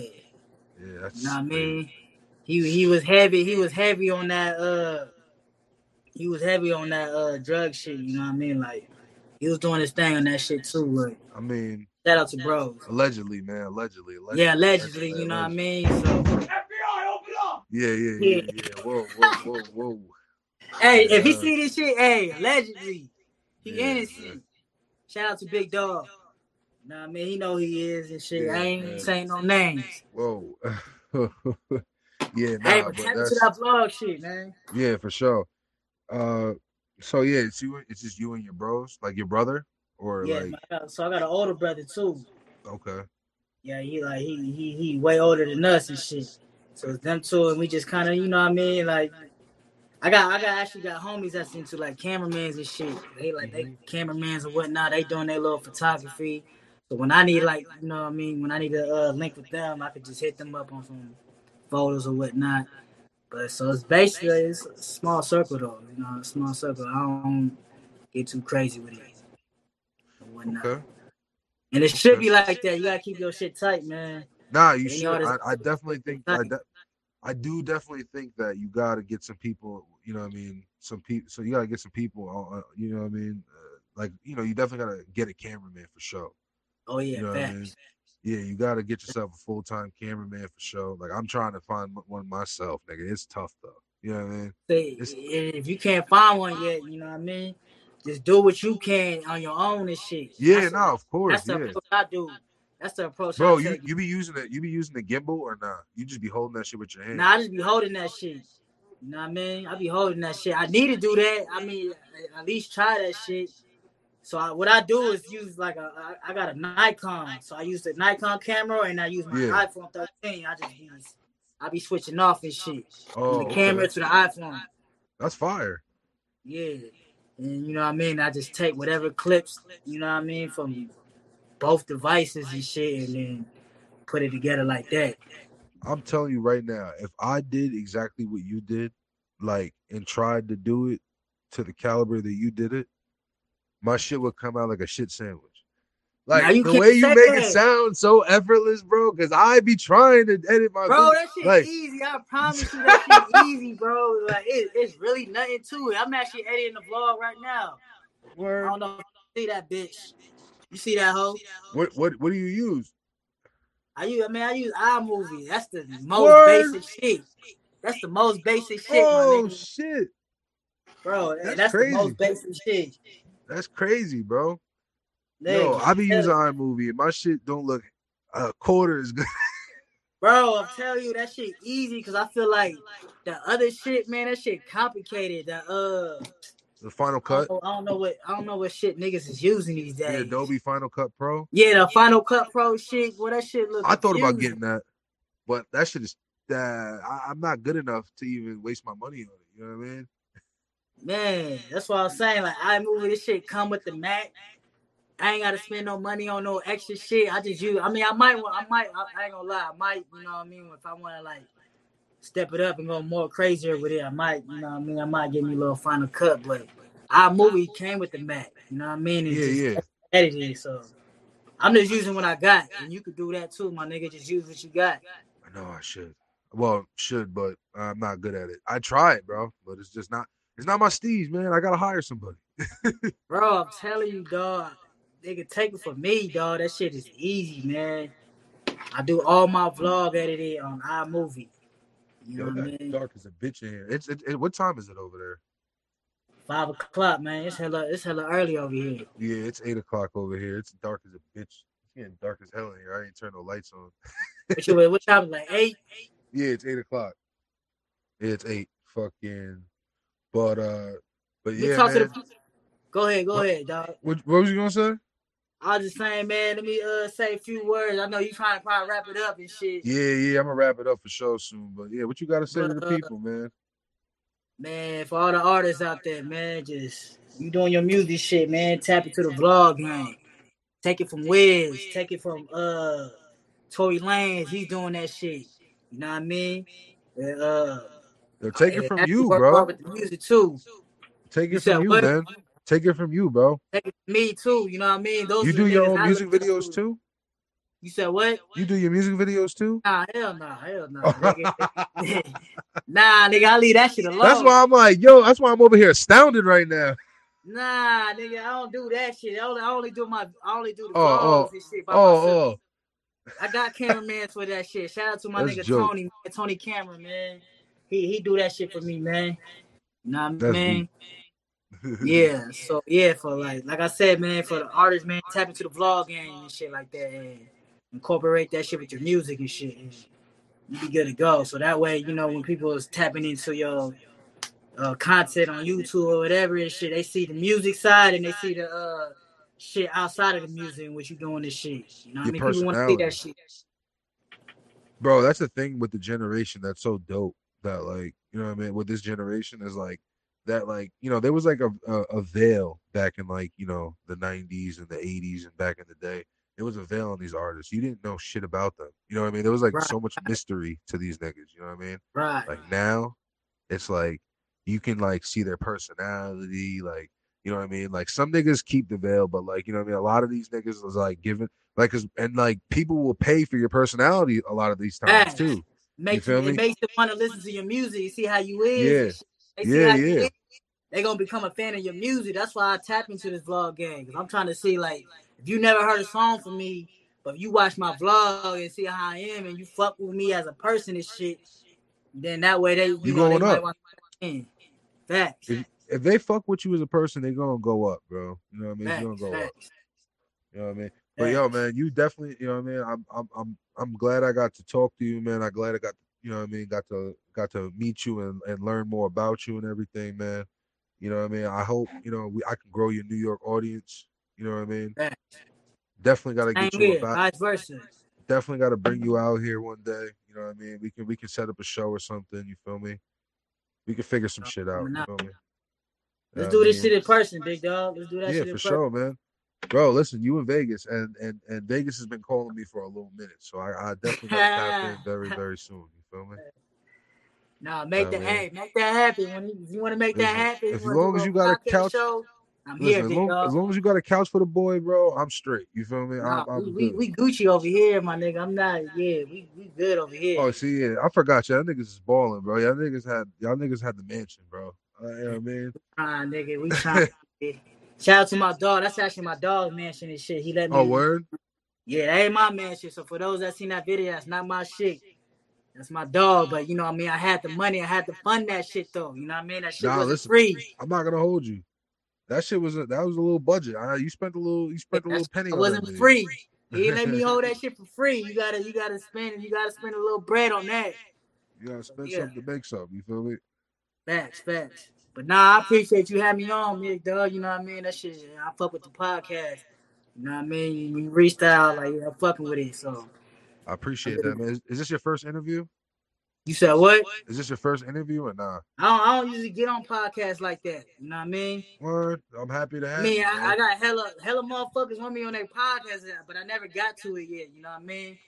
Yeah, that's you know what I mean. He he was heavy. He was heavy on that uh. He was heavy on that uh drug shit. You know what I mean? Like he was doing his thing on that shit too. Like I mean, shout out to bros. allegedly, man. Allegedly. allegedly Yeah, allegedly. You know what I mean? So Yeah, yeah, yeah, Yeah. yeah. Whoa, whoa, whoa, whoa. hey, if he see this shit, hey, allegedly, he Yeah, innocent. Shout out to Big Dog. Nah, man, he know he is and shit. Yeah, I ain't man. saying no names. Whoa. [laughs] yeah, nah, hey, but but tap into that vlog shit, man. yeah, for sure. Uh, so yeah, it's you. It's just you and your bros, like your brother, or Yeah, like so I got an older brother too. okay, Yeah, he like he he he way older than us and shit. So it's them two, and we just kind of, you know what I mean? Like, I got I got actually got homies that's into like cameramans and shit. They like they Mhm. cameramans and whatnot. They doing their little photography. So So when I need like, you know what I mean, when I need to uh, link with them, I could just hit them up on some photos or whatnot. But so it's basically it's a small circle though, you know, a small circle. I don't get too crazy with it whatnot. Okay. And it should be like that. You gotta keep your shit tight, man. Nah, you And should. I, I definitely think I, de- I do definitely think that you got to get some people. You know what I mean? Some people. So you got to get some people. Uh, uh, you know what I mean? Uh, like you know, you definitely got to get a cameraman for sure. Oh yeah, You know what I mean? Yeah, you got to get yourself a full time cameraman for sure. Like I'm trying to find one myself, nigga. It's tough though. You know what I mean? It's- if you can't find one yet, you know what I mean. Just do what you can on your own and shit. Yeah, That's no, of course, That's the approach I do. That's the approach Bro, you you be using it? You be using the gimbal or not? You just be holding that shit with your hand. Nah, I just be holding that shit. You know what I mean? I be holding that shit. I need to do that. I mean, at least try that shit. So I, what I do is use like a I, I got a Nikon, so I use the Nikon camera and I use my Yeah. iPhone 13. I just use I be switching off and shit oh, from oh, the okay. camera to the iPhone. That's fire. Yeah. And you know what I mean? I just take whatever clips, you know what I mean, from both devices and shit and then put it together like that. I'm telling you right now, if I did exactly what you did, like and tried to do it to the caliber that you did it, my shit would come out like a shit sandwich. Like the way you make it sound so effortless, bro. Because I be trying to edit my Bro, that shit like- easy. I promise you that shit easy, bro. Like it, it's really nothing to it. I'm actually editing the vlog right now. Word. I don't know see that bitch. You see that hoe? What what what do you use? I use I mean I use iMovie. That's the most Word. basic shit. That's the most basic shit, Oh my nigga. shit, Bro, that's that's, crazy. the most basic shit. That's crazy, bro. Yo, Nigga, I be using iMovie my shit don't look a quarter as good. Bro, I'm telling you that shit easy because I feel like the other shit, man, that shit complicated. The uh, The Final I Cut, don't, know, I don't know what I don't know what shit niggas is using these days. the. Adobe Final Cut Pro. Yeah, the Final Cut Pro shit. Well, that shit look. I thought about getting that, but that shit is uh, I, I'm not good enough to even waste my money on it. You know what I mean? Man, that's what I'm saying. Like, iMovie, this shit come with the Mac. I ain't gotta spend no money on no extra shit. I just use. I mean, I might. want- I might. I, I ain't gonna lie. I might. You know what I mean? If I want to like step it up and go more crazier with it, I might. You know what I mean? I might give me a little Final Cut, but iMovie came with the Mac. You know what I mean? And Yeah, yeah. Edited, so I'm just using what I got, and you could do that too, my nigga. Just use what you got. I know I should. Well, should, but I'm not good at it. I try it, bro, but it's just not. It's not my steez, man. I gotta hire somebody. [laughs] Bro, I'm telling you, dog. They can take it from me, dog. That shit is easy, man. I do all my vlog editing on iMovie. You know Yo, what I mean? dark as a bitch in here. It's it, it- what time is it over there? Five o'clock, man. It's hella, it's hella early over here. Yeah, it's eight o'clock over here. It's dark as a bitch. It's getting dark as hell in here. I ain't turn no lights on. What, what time? is it, Like eight? [laughs] Yeah, it's eight o'clock. Yeah, it's eight. Fucking. But uh, but yeah, the. Go ahead, go What? ahead, dog. What, what was you gonna say? I was just saying, man. Let me uh say a few words. I know you trying to probably wrap it up and shit. Yeah, yeah, I'm gonna wrap it up for sure soon. But yeah, what you gotta say to the uh, people, man? Man, for all the artists out there, man, just you doing your music shit, man. Tap into the vlog game. Take it from Wiz. Take it from uh Tory Lanez. He's doing that shit. You know what I mean? And, uh, Yo, take it from you, bro. With the music too. Take it said from you, what? man. Take it from you, bro. Take it from me too. You know what I mean? Those You do your own music videos too. You said what? You do your music videos too. Nah, hell no, hell no. nigga. [laughs] nah, nigga, I leave that shit [laughs] alone. That's why I'm like, yo. That's why I'm over here astounded right now. Nah, nigga, I don't do that shit. I only, I only do my, I only do the Oh, oh, and shit by Oh, oh. myself. oh, I got cameraman for that shit. Shout out to my That's nigga joke. Tony. Tony Cameron, man. He he do that shit for me, man. You know what I mean? [laughs] Yeah. So yeah, for like like I said, man, for the artists, man, tap into the vlog game and shit like that and incorporate that shit with your music and shit. And you be good to go. So that way, you know, when people is tapping into your uh, content on YouTube or whatever and shit, they see the music side and they see the uh shit outside of the music and what you doing this shit. You know what I mean? Your People want to see that shit. bro. That's the thing with the generation that's so dope. That like, you know what I mean? With this generation is like that, like you know, there was like a a, a veil back in like you know the '90s and the '80s and back in the day. it was a veil on these artists. You didn't know shit about them. You know what I mean? There was like Right. so much mystery to these niggas. You know what I mean? Right. Like now, it's like you can like see their personality. Like you know what I mean? Like some niggas keep the veil, but like you know what I mean. A lot of these niggas is like giving like 'cause- and like people will pay for your personality a lot of these times too. Makes feel it me? makes them want to listen to your music, see how you is. Yeah. They see Yeah, how yeah. is, They gonna become a fan of your music. That's why I tap into this vlog game. I'm trying to see like if you never heard a song from me, but if you watch my vlog and see how I am and you fuck with me as a person and shit, then that way they you, You know, they going might up. in. Facts. If, if they fuck with you as a person, they gonna go up, bro. You know what I mean? Facts. gonna go up. You know what I mean? But yo, man, you definitely, you know what I mean. I'm, I'm, I'm, I'm glad I got to talk to you, man. I'm glad I got, you know what I mean, got to, got to meet you and, and learn more about you and everything, man. You know what I mean. I hope, you know, we, I can grow your New York audience. You know what I mean. Facts. Definitely got to get you here, about. vice versa. Definitely got to bring you out here one day. You know what I mean. We can, we can set up a show or something. You feel me? We can figure some shit out. You feel me? Let's do this shit in person, big dog. Let's do that yeah, shit in for person. sure, man. Bro, listen, you in Vegas, and and and Vegas has been calling me for a little minute, so I, I definitely got to tap in [laughs] very very soon. You feel me? Nah, make that hey, make that happen. When you, you want to make that happen, as long as you got a couch- show, I'm Listen, here, as long, as long as you got a couch for the boy, bro, I'm straight. You feel me? Nah, I'm, I'm we, we, we Gucci over here, my nigga. I'm not. Yeah, we, we good over here. Oh, see, yeah, I forgot y'all niggas is balling, bro. Y'all niggas had y'all niggas had the mansion, bro. Uh, you know what I mean? Ah, nigga, we [laughs] trying. Shout out to my dog. That's actually my dog's mansion and shit. He let me. Oh, word? Yeah, that ain't my mansion. So for those that seen that video, that's not my shit. That's my dog. But you know what I mean? I had the money. I had to fund that shit though. You know what I mean? That shit Nah, wasn't free. I'm not gonna hold you. That shit was a, that was a little budget. I, you spent a little you spent a little penny. It wasn't free. [laughs] He let me hold that shit for free. You gotta, you gotta spend, you gotta spend a little bread on that. You gotta spend Yeah. something to make something. You feel me? Facts, facts. But nah, I appreciate you having me on, big dog. You know what I mean? That shit, I fuck with the podcast. You know what I mean? You reached out, like I'm fucking with it. So I appreciate that, man. Is, is this your first interview? you said what? Is this your first interview or nah? I don't, I don't usually get on podcasts like that. You know what I mean? Word. I'm happy to have I mean, you. I, I got hella, hella motherfuckers want me on their podcast, but I never got to it yet. You know what I mean?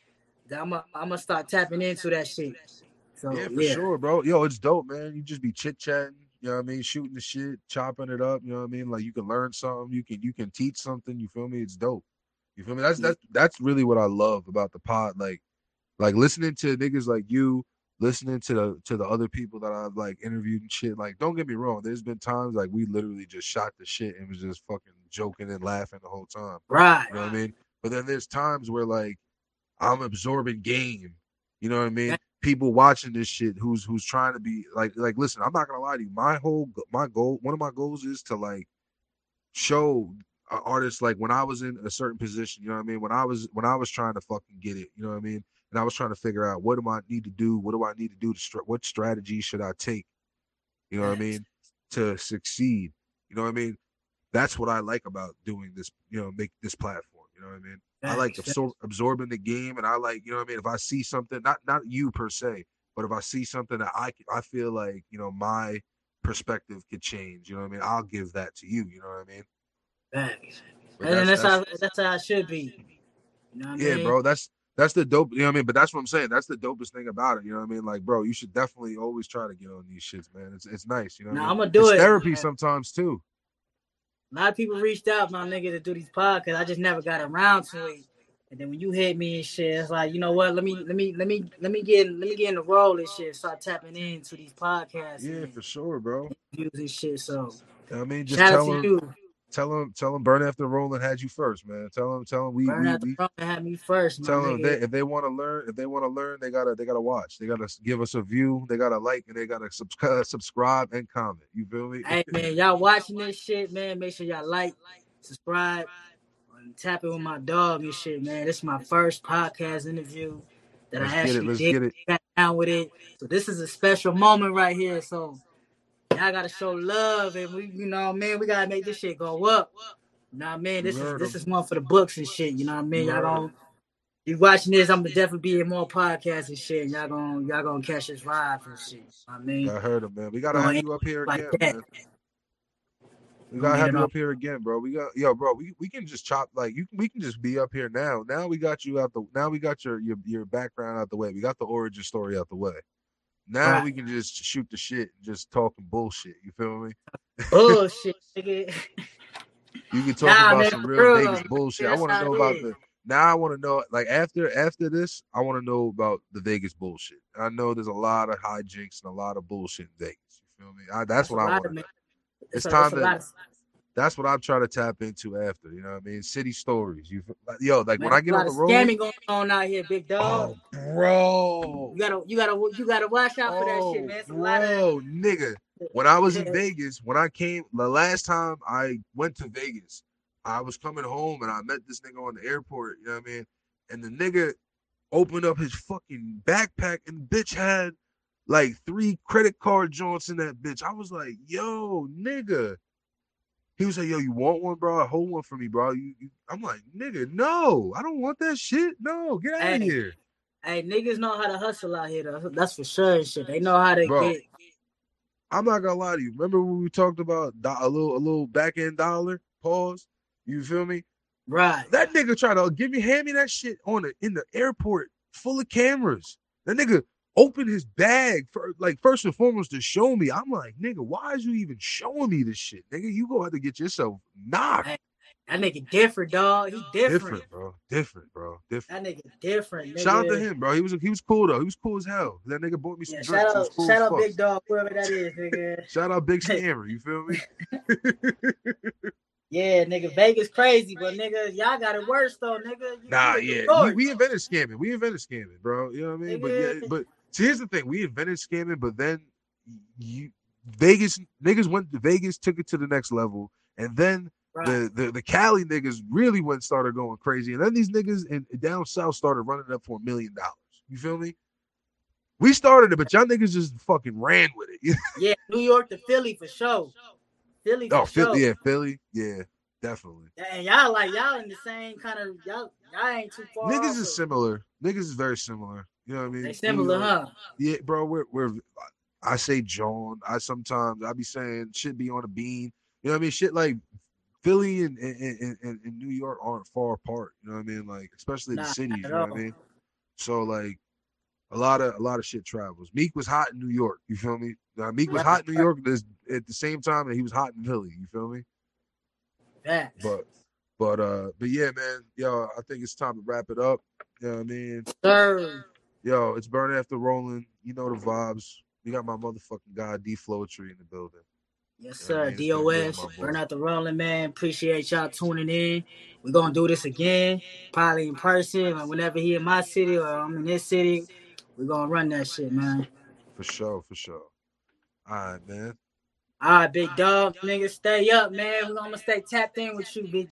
I'm gonna, I'm start tapping into that shit. So yeah, yeah, for sure, bro. Yo, it's dope, man. You just be chit chatting. You know what I mean? Shooting the shit, chopping it up. You know what I mean? Like you can learn something. You can you can teach something. You feel me? It's dope. You feel me? That's that's that's really what I love about the pod. Like like listening to niggas like you, listening to the to the other people that I've like interviewed and shit. Like, don't get me wrong. There's been times like we literally just shot the shit and was just fucking joking and laughing the whole time. right. You know what I mean? But then there's times where like I'm absorbing game. You know what I mean? People watching this shit who's who's trying to be like like listen, I'm not gonna lie to you. My whole my goal, one of my goals is to like show artists like when I was in a certain position, you know what I mean? When I was when I was trying to fucking get it, you know what I mean? And I was trying to figure out what do I need to do? What do I need to do to str- what strategy should I take? You know what I mean? To succeed. You know what I mean? That's what I like about doing this, you know, make this platform. You know what I mean? I like absor- absorbing the game, and I like, you know what I mean. If I see something, not not you per se, but if I see something that I I feel like, you know, my perspective could change. You know what I mean? I'll give that to you. You know what I mean? But And that's, how that's how it should be. You know what I yeah, mean? bro. That's that's the dope. You know what I mean? But that's what I'm saying. That's the dopest thing about it. You know what I mean? Like, bro, you should definitely always try to get on these shits, man. It's it's nice. You know, what Nah, I mean? I'ma do it's it, Therapy man. sometimes too. A lot of people reached out, my nigga, to do these podcasts. I just never got around to it. And then when you hit me and shit, it's like, you know what? Let me let me let me let me get let me get in the role and shit. Start tapping into these podcasts Yeah, for sure, bro. and shit. So I mean, just shout out tell to them, you. Tell them, tell them, burn after rolling had you first, man. Tell them, tell them we Burn we, out the we front and have me first, tell them if they if they want to learn if they want to learn they gotta they gotta watch they gotta give us a view they gotta like and they gotta subscribe [laughs] uh, subscribe and comment you feel me Hey man, y'all watching this shit, man. Make sure y'all like, subscribe, and tap in with my dog and shit, man. This is my first podcast interview that Let's I get it, actually let's did get it. got down with it. So this is a special moment right here. So y'all gotta show love and we you know man, we gotta make this shit go up. You know what I mean? This You is this is one for the books and shit, you know what I mean? Y'all gonna you watching this, I'm gonna definitely be in more podcasts and shit. And Y'all gonna y'all gonna catch this vibe and shit. You know what I mean? I heard him man we gotta Go have you up here Like again man We gotta have you up here again, bro. We got yo, bro. We, we can just chop like you. We can just be up here now. Now we got you out the. Now we got your your your background out the way. We got the origin story out the way. Now right. we can just shoot the shit, just talking bullshit. You feel me? Bullshit, nigga. [laughs] You can talk nah, about man, some real Vegas bullshit. I want to know about the. Now I want to know, like after after this, I want to know about the Vegas bullshit. I know there's a lot of hijinks and a lot of bullshit in Vegas. You feel me? I, that's, that's what I want. It's, it's time to. That's what I'm trying to tap into after. You know what I mean? City stories. You yo, like Man, when I get on the road. Scamming going on out here, big dog. Oh, bro. You gotta, you gotta, you gotta watch out oh, for that shit, oh, man. It's bro, of... nigga. When I was in Vegas, when I came the last time I went to Vegas, I was coming home and I met this nigga on the airport. You know what I mean? And the nigga opened up his fucking backpack and bitch had like three credit card joints in that bitch. I was like, yo, nigga he was like, "Yo, you want one, bro? Hold one for me, bro." You, you, I'm like, "Nigga, no, I don't want that shit. No, get out hey, of here." Hey, niggas know how to hustle out here. Though. That's for sure. Shit, they know how to bro, get. I'm not gonna lie to you. Remember when we talked about a little, a little back end dollar pause? You feel me? Right. That nigga tried to give me, hand me that shit on the in the airport full of cameras. That nigga open his bag for like first and foremost to show me. I'm like, nigga, why is you even showing me this shit? Nigga, you gonna have to get yourself knocked. Hey, that nigga different, dog. He different. Different, bro. Different, bro. Different. That nigga different. Nigga. Shout out to him, bro. He was he was cool though. He was cool as hell. That nigga bought me some yeah, drinks. Shout out, cool shout out Big Dog, whoever that is, nigga. [laughs] shout out Big [laughs] Scammer. You feel me? [laughs] Yeah, nigga, Vegas crazy, but nigga, y'all got it worse though, nigga. You nah, yeah, we, we, invented scamming. We invented scamming, bro. You know what I mean? Nigga. But yeah, but See, here's the thing: we invented scamming, but then you Vegas niggas went to Vegas, took it to the next level, and then right. the, the the Cali niggas really went started going crazy, and then these niggas in down south started running up for a million dollars. You feel me? We started it, but y'all niggas just fucking ran with it. [laughs] yeah, New York to Philly for sure. Philly. oh, Philly, sure. yeah, Philly, yeah, definitely. And y'all like y'all in the same kind of y'all. Y'all ain't too far. Niggas is similar. Niggas is very similar. You know what I mean? They similar, huh? Yeah, bro. We're we're I say John. I sometimes I be saying shit be on a bean. You know what I mean? Shit like Philly and and, and, and New York aren't far apart. You know what I mean? Like especially nah, the cities. You know what I mean? So like a lot of a lot of shit travels. Meek was hot in New York. You feel me? Now, Meek was hot in New York at the same time that he was hot in Philly. You feel me? Yeah. But but uh but yeah, man, yo, I think it's time to wrap it up. You know what I mean? Sir. Yo, it's burn after rolling. You know the vibes. We got my motherfucking guy D Flowetry in the building. Yes, sir. You DOS. Burn After rolling, man. Appreciate y'all tuning in. We're gonna do this again, probably in person, or whenever he in my city or I'm in this city. We're gonna run that shit, man. For sure, for sure. All right, man. All right, big dog, nigga, stay up, man. We're gonna stay tapped in with you, big